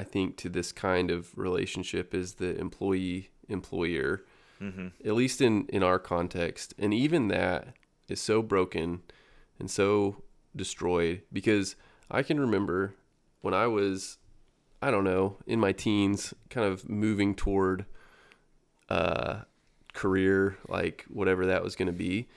I think to this kind of relationship is the employee employer. At least in in our context. And even that is so broken and so destroyed because I can remember when I was I don't know, in my teens, kind of moving toward uh career, like whatever that was going to be,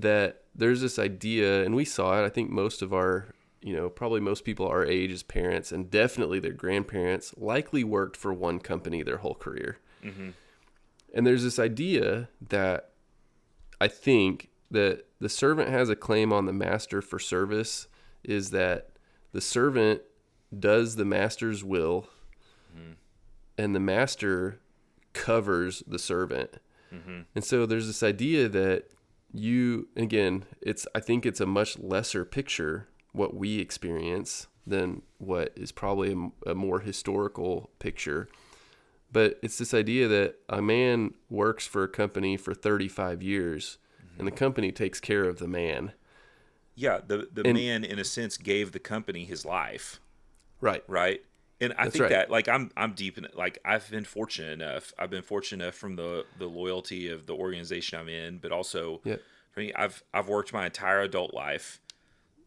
that there's this idea, and we saw it. I think most of our, you know, probably most people our age as parents, and definitely their grandparents, likely worked for one company their whole career. Mm-hmm. And there's this idea that I think that the servant has a claim on the master for service is that the servant does the master's will mm-hmm. and the master covers the servant. Mm-hmm. And so there's this idea that you again, it's I think it's a much lesser picture what we experience than what is probably a, a more historical picture. But it's this idea that a man works for a company for 35 years and the company takes care of the man. Yeah, the the And- man in a sense gave the company his life, Right. right? And I That's think right. that like I'm I'm deep in it. Like I've been fortunate enough. I've been fortunate enough from the the loyalty of the organization I'm in, but also Yep. for me, I've I've worked my entire adult life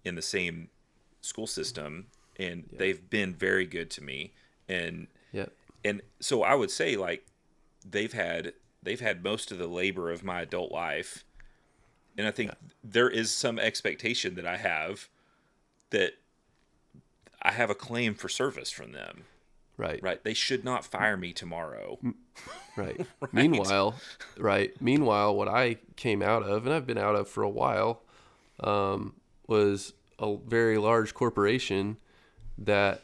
in the same school system, and they've been very good to me. And Yep. and so I would say like they've had they've had most of the labor of my adult life, and I think there is some expectation that I have that I have a claim for service from them. Right. Right? They should not fire me tomorrow. Right. Meanwhile, right. Meanwhile, what I came out of, and I've been out of for a while, um, was a very large corporation that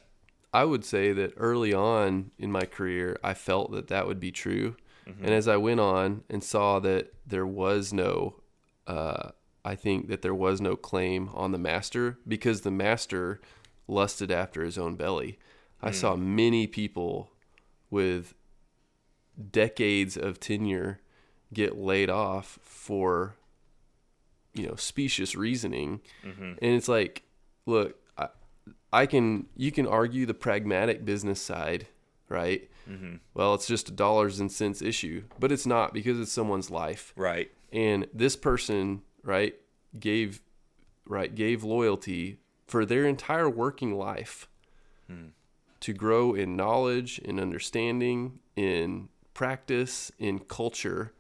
I would say that early on in my career, I felt that that would be true. And as I went on and saw that there was no, uh, I think that there was no claim on the master because the master lusted after his own belly. I saw many people with decades of tenure get laid off for you know specious reasoning. Mm-hmm. And it's like look I, I can you can argue the pragmatic business side right? Mm-hmm. Well it's just a dollars and cents issue but it's not because it's someone's life. Right. and this person right gave right gave loyalty for their entire working life hmm. to grow in knowledge in understanding in practice in culture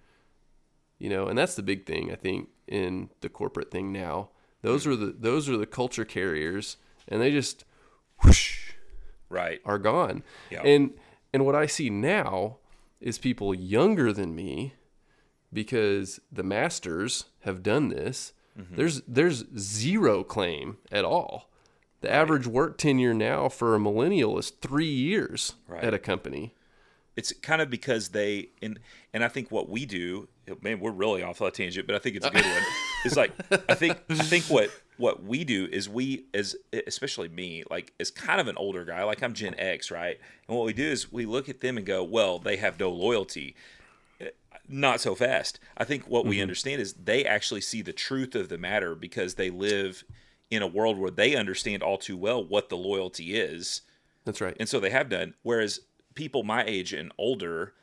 you know and that's the big thing i think in the corporate thing now those are the those are the culture carriers and they just whoosh, Right. are gone. Yeah. And and what I see now is people younger than me because the masters have done this. Mm-hmm. There's there's zero claim at all. The average work tenure now for a millennial is 3 years Right. at a company. it's kind of because they and and I think what we do, man, we're really off that tangent, but I think it's a good one. It's like I think I think what what we do is we as especially me like as kind of an older guy, like I'm Gen X, right? And what we do is we look at them and go, well, they have no loyalty. Not so fast. I think what we mm-hmm. understand is they actually see the truth of the matter because they live in a world where they understand all too well what the loyalty is That's right. and so they have done. Whereas people my age and older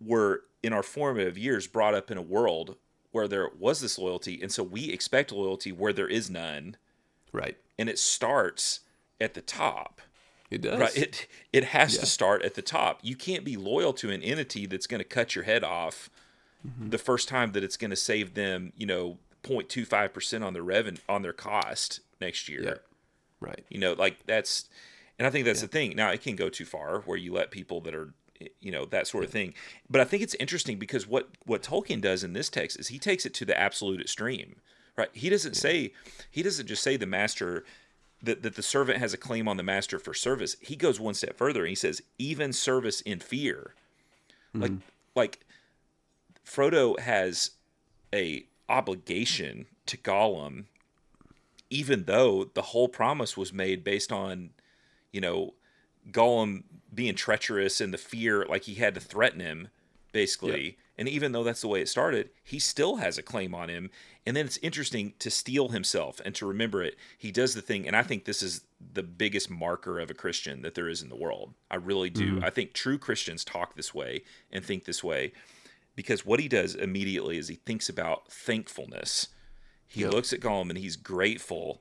were in our formative years brought up in a world where there was this loyalty, and so we expect loyalty where there is none, right. and it starts at the top. It does. Right? It it has Yeah. to start at the top. You can't be loyal to an entity that's going to cut your head off mm-hmm. the first time that it's going to save them, you know, 0.25 percent on their revenue on their cost next year. Yeah. Right. You know, like that's, and I think that's the thing. Now it can go too far where you let people that are, you know, that sort of thing. But I think it's interesting because what what Tolkien does in this text is he takes it to the absolute extreme, right? He doesn't say, he doesn't just say the master. That, that the servant has a claim on the master for service. He goes one step further and he says, even service in fear. Mm-hmm. Like, like Frodo has a obligation to Gollum even though the whole promise was made based on, you know, Gollum being treacherous and the fear, like he had to threaten him, basically. And even though that's the way it started, he still has a claim on him. And then it's interesting to steal himself and to remember it. He does the thing, and I think this is the biggest marker of a Christian that there is in the world. I really do. Mm-hmm. I think true Christians talk this way and think this way because what he does immediately is he thinks about thankfulness. He looks at Gollum and he's grateful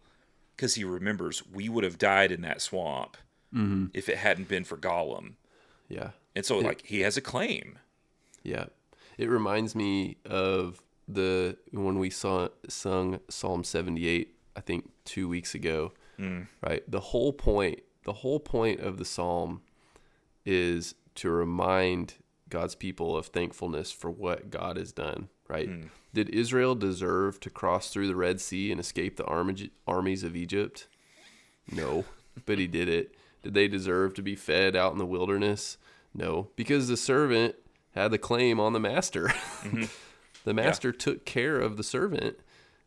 because he remembers we would have died in that swamp Mm-hmm. if it hadn't been for Gollum. Yeah. And so, like, he has a claim. Yeah. It reminds me of the when we saw sung Psalm 78 I think 2 weeks ago. Mm. Right? The whole point the whole point of the psalm is to remind God's people of thankfulness for what God has done, right? Mm. Did Israel deserve to cross through the Red Sea and escape the armies of Egypt? No, but he did it. Did they deserve to be fed out in the wilderness? No, because the servant had the claim on the master. the master took care of the servant.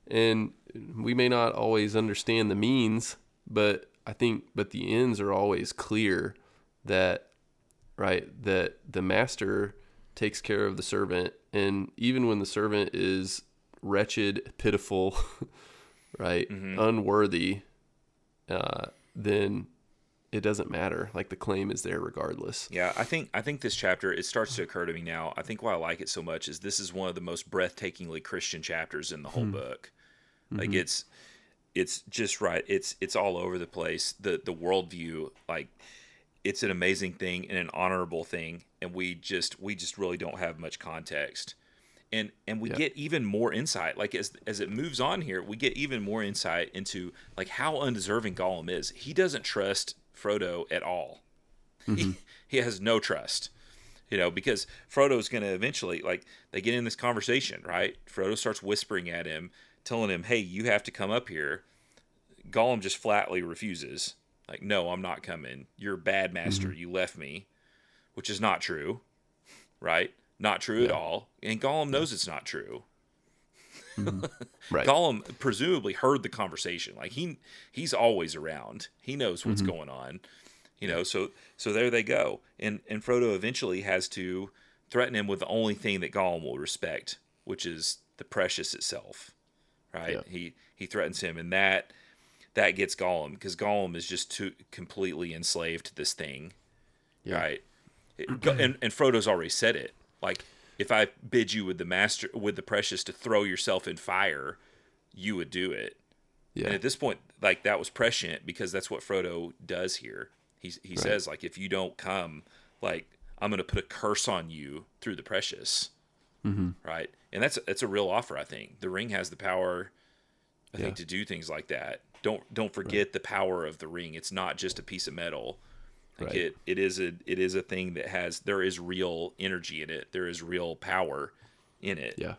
And we may not always understand the means, but I think but the ends are always clear that right that the master takes care of the servant and even when the servant is wretched, pitiful, right, unworthy, uh, then it doesn't matter. Like the claim is there regardless. Yeah, I think I think this chapter it starts to occur to me now. I think why I like it so much is this is one of the most breathtakingly Christian chapters in the whole hmm. book. Mm-hmm. Like it's it's just right. It's it's all over the place. The the worldview like it's an amazing thing and an honorable thing, and we just we just really don't have much context. And and we Yeah. get even more insight. Like as as it moves on here, we get even more insight into like how undeserving Gollum is. He doesn't trust Frodo at all. He mm-hmm. he has no trust. You know, because Frodo's going to eventually like they get in this conversation, right? Frodo starts whispering at him, telling him, "Hey, you have to come up here." Gollum just flatly refuses. Like, "No, I'm not coming. You're a bad master. Mm-hmm. You left me." Which is not true. Right? Not true at all. And Gollum knows it's not true. Right. Gollum presumably heard the conversation. Like he he's always around. He knows what's Mm-hmm. going on. You know, so so there they go. And and Frodo eventually has to threaten him with the only thing that Gollum will respect, which is the precious itself. Right? Yeah. He he threatens him and that that gets Gollum because Gollum is just too completely enslaved to this thing. Yeah. Right? It- and and Frodo's already said it. Like if I bid you with the master with the precious to throw yourself in fire, you would do it. And at this point, like that was prescient because that's what Frodo does here. He he says like if you don't come, like I'm going to put a curse on you through the precious. Mm-hmm. Right, and that's that's a real offer. I think the ring has the power. I Yeah. think to do things like that. Don't don't forget the power of the ring. It's not just a piece of metal. Like Right. it, it is a it is a thing that has there is real energy in it. There is real power in it. Yeah.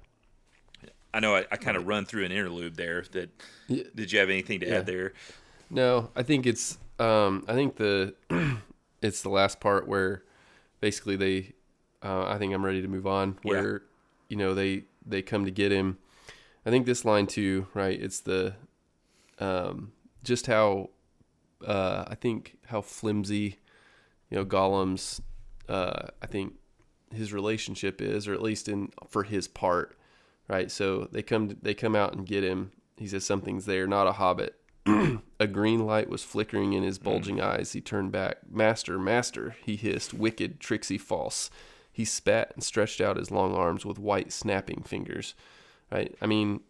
I know I, I kind of run through an interlude there. That Yeah. did you have anything to Yeah. add there? No, I think it's um I think the it's the last part where basically they uh, I think I'm ready to move on Yeah. where you know they they come to get him. I think this line too, right? It's the um just how uh I think how flimsy you know Gollum's uh I think his relationship is or at least in for his part, right? So they come they come out and get him. He says something's there, not a hobbit. A green light was flickering in his bulging eyes. He turned back. Master, master, he hissed, wicked, tricksy, false. He spat and stretched out his long arms with white, snapping fingers. Right? I mean,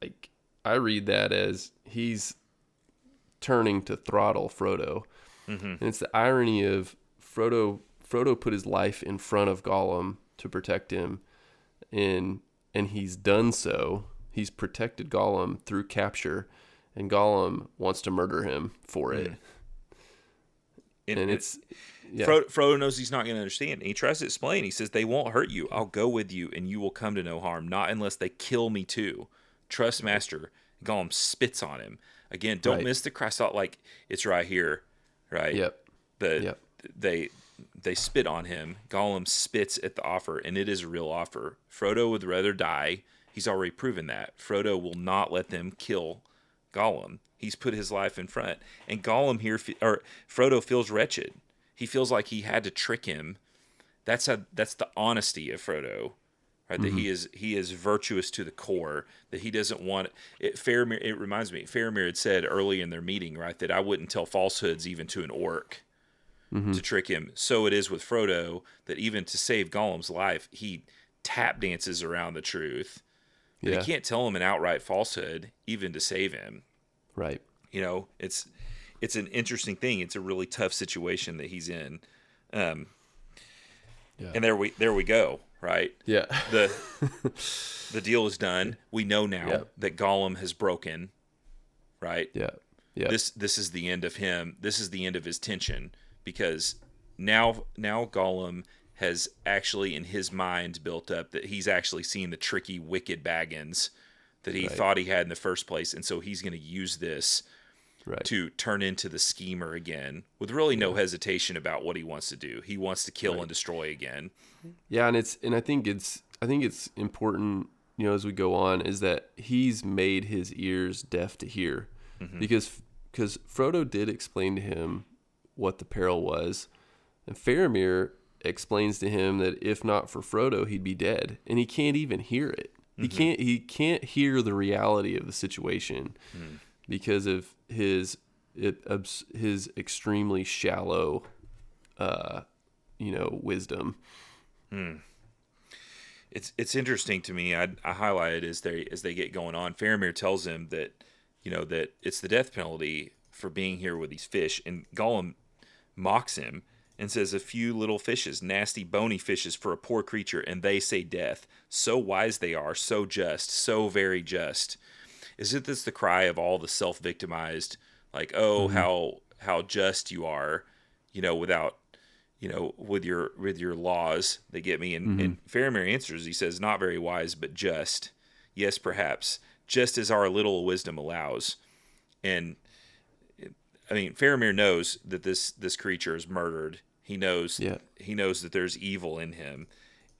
like, I read that as he's turning to throttle Frodo. And it's the irony of Frodo. Frodo put his life in front of Gollum to protect him, and and he's done so. He's protected Gollum through capture, and Gollum wants to murder him for it. And it's yeah, Frodo, Frodo knows he's not going to understand. And he tries to explain. He says, They won't hurt you. I'll go with you, and you will come to no harm, not unless they kill me too. Trust, Master. Gollum spits on him. Again, don't Right. miss the crest out. Like, it's right here, right? yep, The, Yep. They they spit on him. Gollum spits at the offer, and it is a real offer. Frodo would rather die. He's already proven that. Frodo will not let them kill Gollum. He's put his life in front, and Gollum here, or Frodo feels wretched. He feels like he had to trick him. That's a that's the honesty of Frodo, right? That he mm-hmm. is he is virtuous to the core. That he doesn't want it. Faramir. It reminds me. Faramir had said early in their meeting, right, that I wouldn't tell falsehoods even to an orc to trick him. So it is with Frodo that even to save Gollum's life, he tap dances around the truth. But yeah, he can't tell him an outright falsehood even to save him. right, You know, it's it's an interesting thing. It's a really tough situation that he's in. Um, Yeah. And there we there we go. Right. yeah, The the deal is done. We know now that Gollum has broken. Right. yeah, yeah, This this is the end of him. This is the end of his tension because now now Gollum has actually in his mind built up that he's actually seen the tricky wicked Baggins that he Right. thought he had in the first place and so he's going to use this right, to turn into the schemer again with really no hesitation about what he wants to do. He wants to kill and destroy again. Yeah, and it's and I think it's I think it's important, you know, as we go on, is that he's made his ears deaf to hear, mm-hmm. because because Frodo did explain to him what the peril was, and Faramir explains to him that if not for Frodo, he'd be dead, and he can't even hear it. He mm-hmm. can't he can't hear the reality of the situation mm. because of his it, his extremely shallow, uh, you know, wisdom. Mm. It's it's interesting to me. I, I highlighted as they as they get going on. Faramir tells him that you know that it's the death penalty for being here with these fish, and Gollum mocks him and says, A few little fishes, nasty, bony fishes for a poor creature, and they say death. So wise they are, so just, so very just. Isn't this the cry of all the self victimized? Like, oh, mm-hmm. how how just you are, you know, without you know, with your with your laws, they get me. And, and mm-hmm. Faramir answers, he says, not very wise, but just. Yes, perhaps, just as our little wisdom allows. And I mean, Faramir knows that this this creature is murdered. He knows Yeah. he knows that there's evil in him,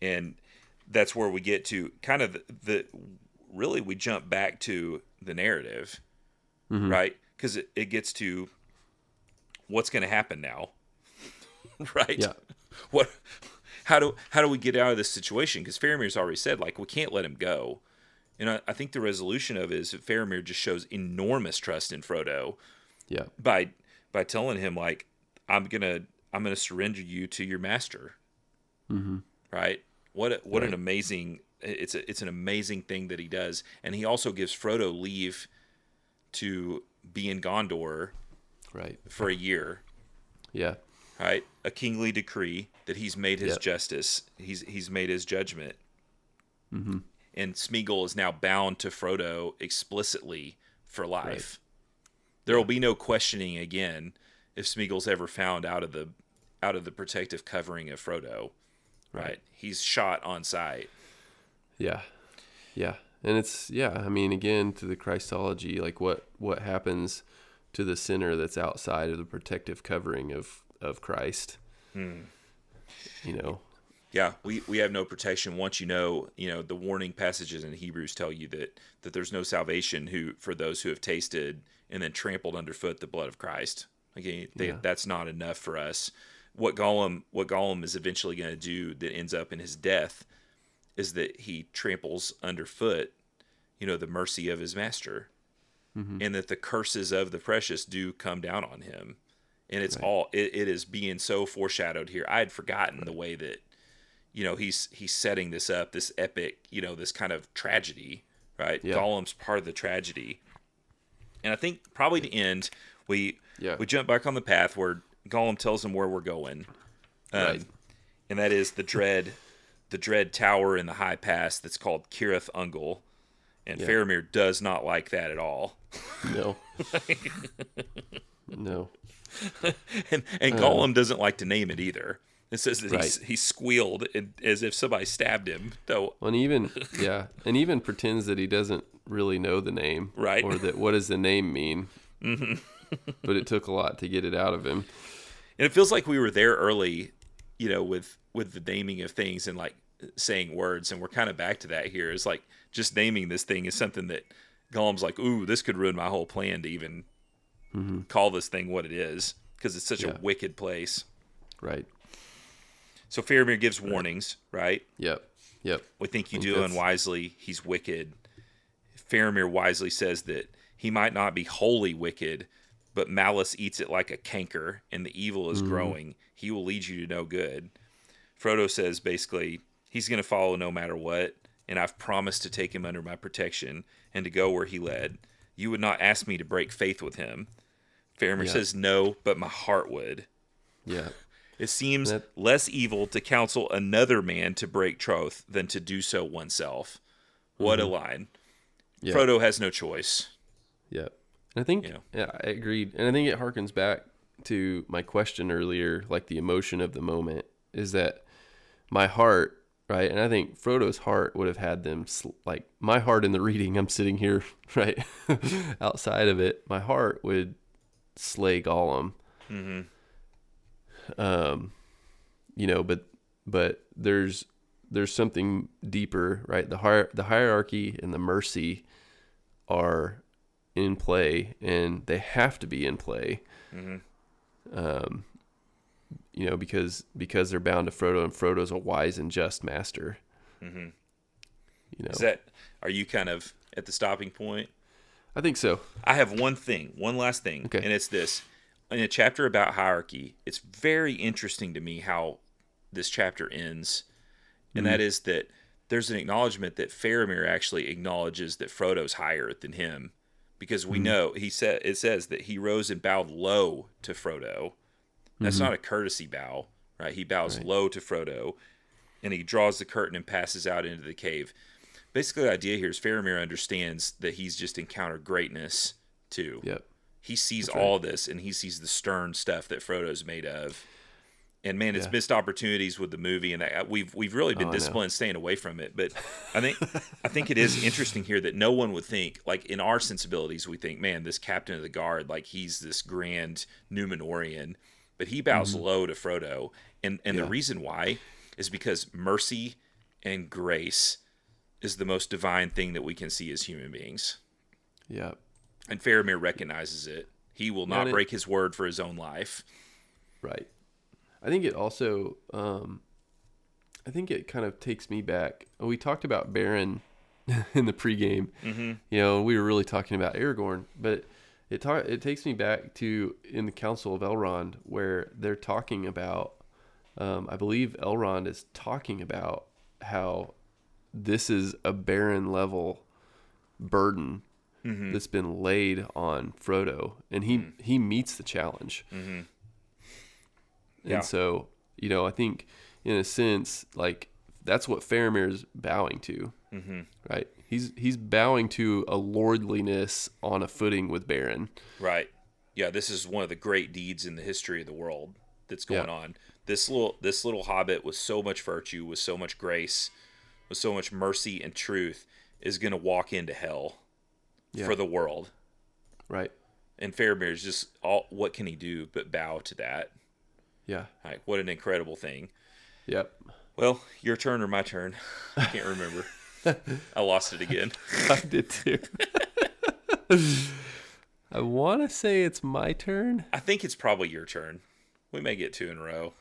and that's where we get to kind of the, the really we jump back to the narrative, mm-hmm. right? Because it, it gets to what's going to happen now, right? Yeah. What? How do how do we get out of this situation? Because Faramir's already said like we can't let him go, and I, I think the resolution of it is that Faramir just shows enormous trust in Frodo Yeah. by by telling him like I'm gonna I'm gonna surrender you to your master. Mm-hmm. Right? What a, what an amazing it's a, it's an amazing thing that he does, and he also gives Frodo leave to be in Gondor Right. for a year. Yeah. Right? A kingly decree that he's made his Yep. justice. He's he's made his judgment. Mm-hmm. And Smeagol is now bound to Frodo explicitly for life. There will be no questioning again if Smeagol's ever found out of the out of the protective covering of Frodo. Right? He's shot on sight. Yeah. Yeah. And it's yeah, I mean again to the Christology, like what what happens to the sinner that's outside of the protective covering of of Christ. Hmm. You know. Yeah, we, we have no protection once you know, you know, the warning passages in Hebrews tell you that that there's no salvation who for those who have tasted and then trampled underfoot the blood of Christ. Again, they, Yeah. that's not enough for us. What Gollum what Gollum is eventually going to do that ends up in his death is that he tramples underfoot, you know, the mercy of his master. Mm-hmm. And that the curses of the precious do come down on him. And it's all it, it is being so foreshadowed here. I had forgotten the way that you know he's he's setting this up this epic you know this kind of tragedy right Yeah. gollum's part of the tragedy and i think probably to end we Yeah. we jump back on the path where gollum tells him where we're going um, Right. and that is the dread the dread tower in the high pass that's called Cirith Ungol and Yeah. faramir does not like that at all No. no. and and gollum doesn't like to name it either it says that Right. he squealed as if somebody stabbed him though And even yeah, and even pretends that he doesn't really know the name, Right. Or that what does the name mean? Mm-hmm. but it took a lot to get it out of him. and it feels like we were there early you know with with the naming of things and like saying words and we're kind of back to that here. It's like just naming this thing is something that gollum's like ooh this could ruin my whole plan to even call this thing what it is because it's such Yeah. a wicked place Right. So faramir gives warnings right? Yep. Yep. we think you do that's- unwisely. He's wicked. Faramir wisely says that he might not be wholly wicked but malice eats it like a canker and the evil is mm-hmm. growing. He will lead you to no good. Frodo says basically he's going to follow no matter what and i've promised to take him under my protection and to go where he led. You would not ask me to break faith with him. Faramir Yeah. says no but my heart would. Yeah. It seems That- less evil to counsel another man to break troth than to do so oneself. What a line. Mm-hmm. Frodo has no choice. Yep. And I think You know. yeah, I agreed. And I think it harkens back to my question earlier, like the emotion of the moment, is that my heart, right? And I think Frodo's heart would have had them sl- like my heart in the reading. I'm sitting here, right, outside of it. My heart would slay Gollum. Um, you know, but but there's there's something deeper, right? The hier- the hierarchy and the mercy are in play, and they have to be in play. Um, you know, because because they're bound to Frodo, and Frodo's a wise and just master. You know, Is that are you kind of at the stopping point? I think so. I have one thing, one last thing, Okay. and it's this. In a chapter about hierarchy, it's very interesting to me how this chapter ends, and Mm-hmm. that is that there's an acknowledgement that Faramir actually acknowledges that Frodo's higher than him, because Mm-hmm. we know he said it says that he rose and bowed low to Frodo, That's not a courtesy bow, right? He bows low to Frodo, and he draws the curtain and passes out into the cave. Basically, the idea here is Faramir understands that he's just encountered greatness too. Yep. He sees right. all this, and he sees the stern stuff that Frodo's made of. And man, it's Yeah. missed opportunities with the movie, and I, we've we've really been Oh, disciplined staying away from it. But I think I think it is interesting here that no one would think, like in our sensibilities, we think, man, this captain of the guard, like he's this grand Númenórean, but he bows low to Frodo, and and the Mm-hmm. Reason why is because mercy and grace is the most divine thing that we can see as human beings, Yep. And Faramir recognizes it. He will not it- break his word for his own life. Right. I think it also, um, I think it kind of takes me back. We talked about Beren in the pregame. Mm-hmm. You know, we were really talking about Aragorn, but it ta- it takes me back to in the Council of Elrond where they're talking about. Um, I believe Elrond is talking about how this is a Beren level burden Mm-hmm. that's been laid on Frodo, and he mm. he meets the challenge. Mm-hmm. Yeah. And so, you know, I think in a sense, like that's what Faramir is bowing to, mm-hmm. right? He's he's bowing to a lordliness on a footing with Beren. Right. Yeah, this is one of the great deeds in the history of the world that's going Yeah. on. This little this little hobbit with so much virtue, with so much grace, with so much mercy and truth is going to walk into hell Yeah. for the world. Right? And Faramir is just all what can he do but bow to that? Yeah. Like what an incredible thing. Yep. Well, your turn or my turn? I can't remember. I lost it again. I did too. I want to say it's my turn. I think it's probably your turn. We may get two in a row.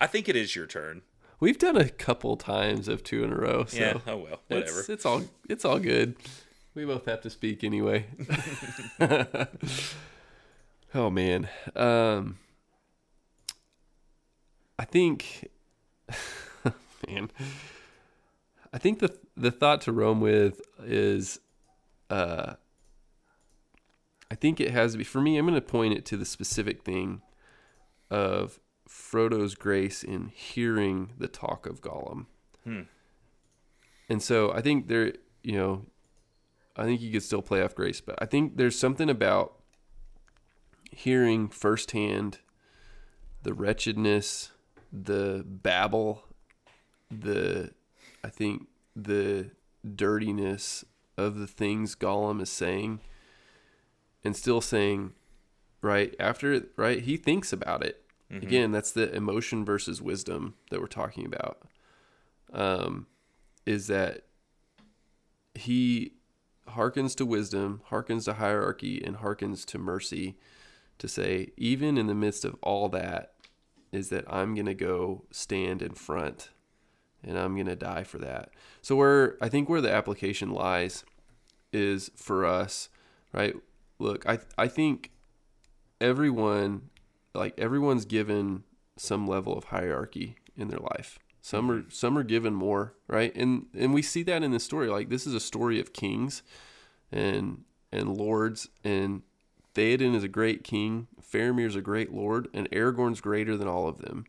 I think it is your turn. We've done a couple times of two in a row, so yeah. Oh well. Whatever. It's, it's all it's all good. We both have to speak anyway. oh man. Um I think man. I think the the thought to roam with is uh I think it has to be for me, I'm gonna point it to the specific thing of Frodo's grace in hearing the talk of Gollum. And so I think there, you know, I think you could still play off grace, but I think there's something about hearing firsthand the wretchedness, the babble, the, I think the dirtiness of the things Gollum is saying and still saying, right after it, right? He thinks about it. Again, that's the emotion versus wisdom that we're talking about. Um, is that he hearkens to wisdom, hearkens to hierarchy, and hearkens to mercy to say, even in the midst of all that, is that I'm going to go stand in front and I'm going to die for that. So, where I think where the application lies is for us, right? Look, I, I think everyone, like everyone's given some level of hierarchy in their life. Some are some are given more, right? And and we see that in the story. Like this is a story of kings and and lords and Theoden is a great king, Faramir's a great lord, and Aragorn's greater than all of them.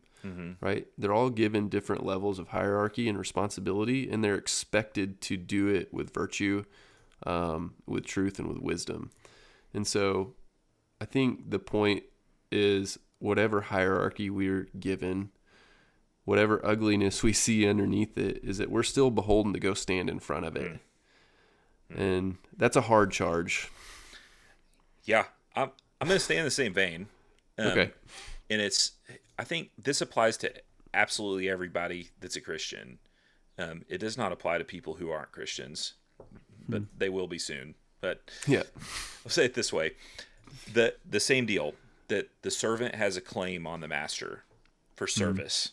Right? They're all given different levels of hierarchy and responsibility, and they're expected to do it with virtue, um, with truth, and with wisdom. And so, I think the point is whatever hierarchy we're given, whatever ugliness we see underneath it, is that we're still beholden to go stand in front of it. And that's a hard charge. Yeah, I'm I'm going to stay in the same vein. Um, Okay. and it's I think this applies to absolutely everybody that's a Christian. Um, it does not apply to people who aren't Christians, but they will be soon. But Yeah. I'll say it this way: the the same deal that the servant has a claim on the master for service,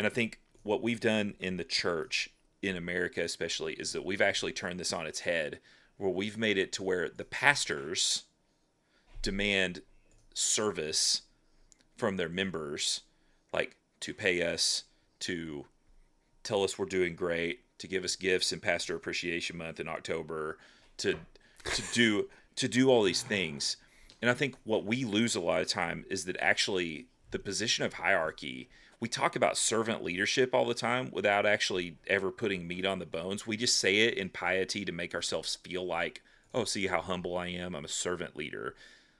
and I think what we've done in the church in America, especially, is that we've actually turned this on its head, where we've made it to where the pastors demand service from their members, like to pay us, to tell us we're doing great, to give us gifts in Pastor Appreciation Month in October, to to do to do all these things. And I think what we lose a lot of time is that actually the position of hierarchy. We talk about servant leadership all the time without actually ever putting meat on the bones. We just say it in piety to make ourselves feel like, oh, see how humble I am. I'm a servant leader.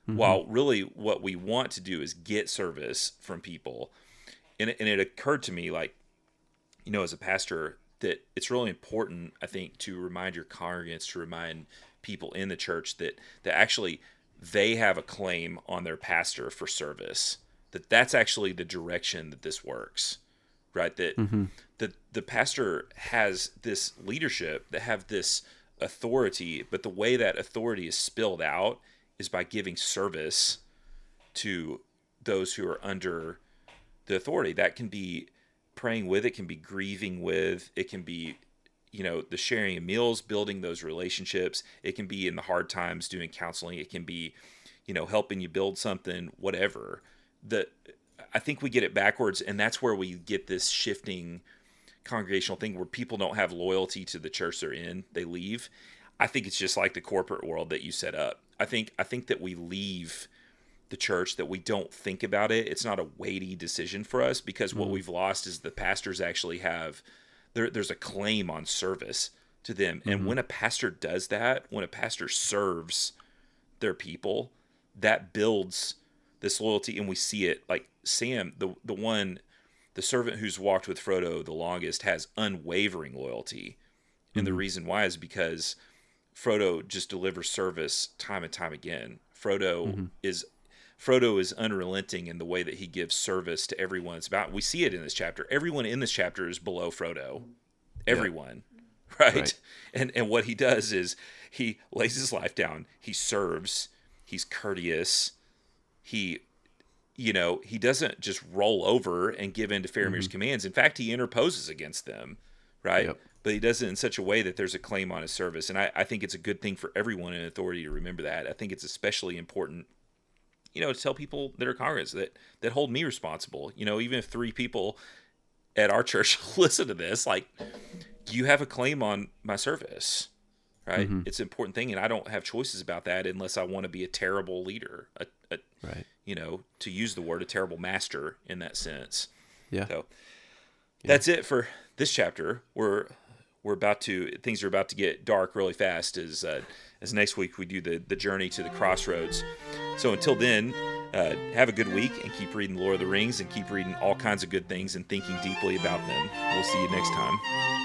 Mm-hmm. While really what we want to do is get service from people. And, and it occurred to me, like, you know, as a pastor, that it's really important, I think, to remind your congregants, to remind people in the church that that actually they have a claim on their pastor for service. That that's actually the direction that this works, right? That mm-hmm. the the pastor has this leadership that have this authority, but the way that authority is spilled out is by giving service to those who are under the authority. That can be praying with, it can be grieving with, it can be you know the sharing of meals building those relationships it can be in the hard times doing counseling it can be you know helping you build something whatever the i think we get it backwards and that's where we get this shifting congregational thing where people don't have loyalty to the church they're in they leave i think it's just like the corporate world that you set up i think i think that we leave the church that we don't think about it it's not a weighty decision for us because mm-hmm. what we've lost is the pastors actually have there, there's a claim on service to them. Mm-hmm. And when a pastor does that, when a pastor serves their people, that builds this loyalty. And we see it like Sam, the, the one, the servant who's walked with Frodo the longest, has unwavering loyalty. And mm-hmm. the reason why is because Frodo just delivers service time and time again. Frodo mm-hmm. is Frodo is unrelenting in the way that he gives service to everyone it's about. We see it in this chapter. Everyone in this chapter is below Frodo. Everyone. Yeah. Right? right? And and what he does is he lays his life down. He serves. He's courteous. He you know, he doesn't just roll over and give in to Faramir's mm-hmm. commands. In fact, he interposes against them, right? Yep. But he does it in such a way that there's a claim on his service. And I, I think it's a good thing for everyone in authority to remember that. I think it's especially important you know, to tell people that are Congress that that hold me responsible. You know, even if three people at our church listen to this, like you have a claim on my service, right? Mm-hmm. It's an important thing, and I don't have choices about that unless I want to be a terrible leader, a, a right? You know, to use the word a terrible master in that sense. Yeah. So yeah. that's it for this chapter. We're we're about to things are about to get dark really fast as uh, as next week we do the the journey to the crossroads. So until then, uh, have a good week and keep reading Lord of the Rings and keep reading all kinds of good things and thinking deeply about them. We'll see you next time.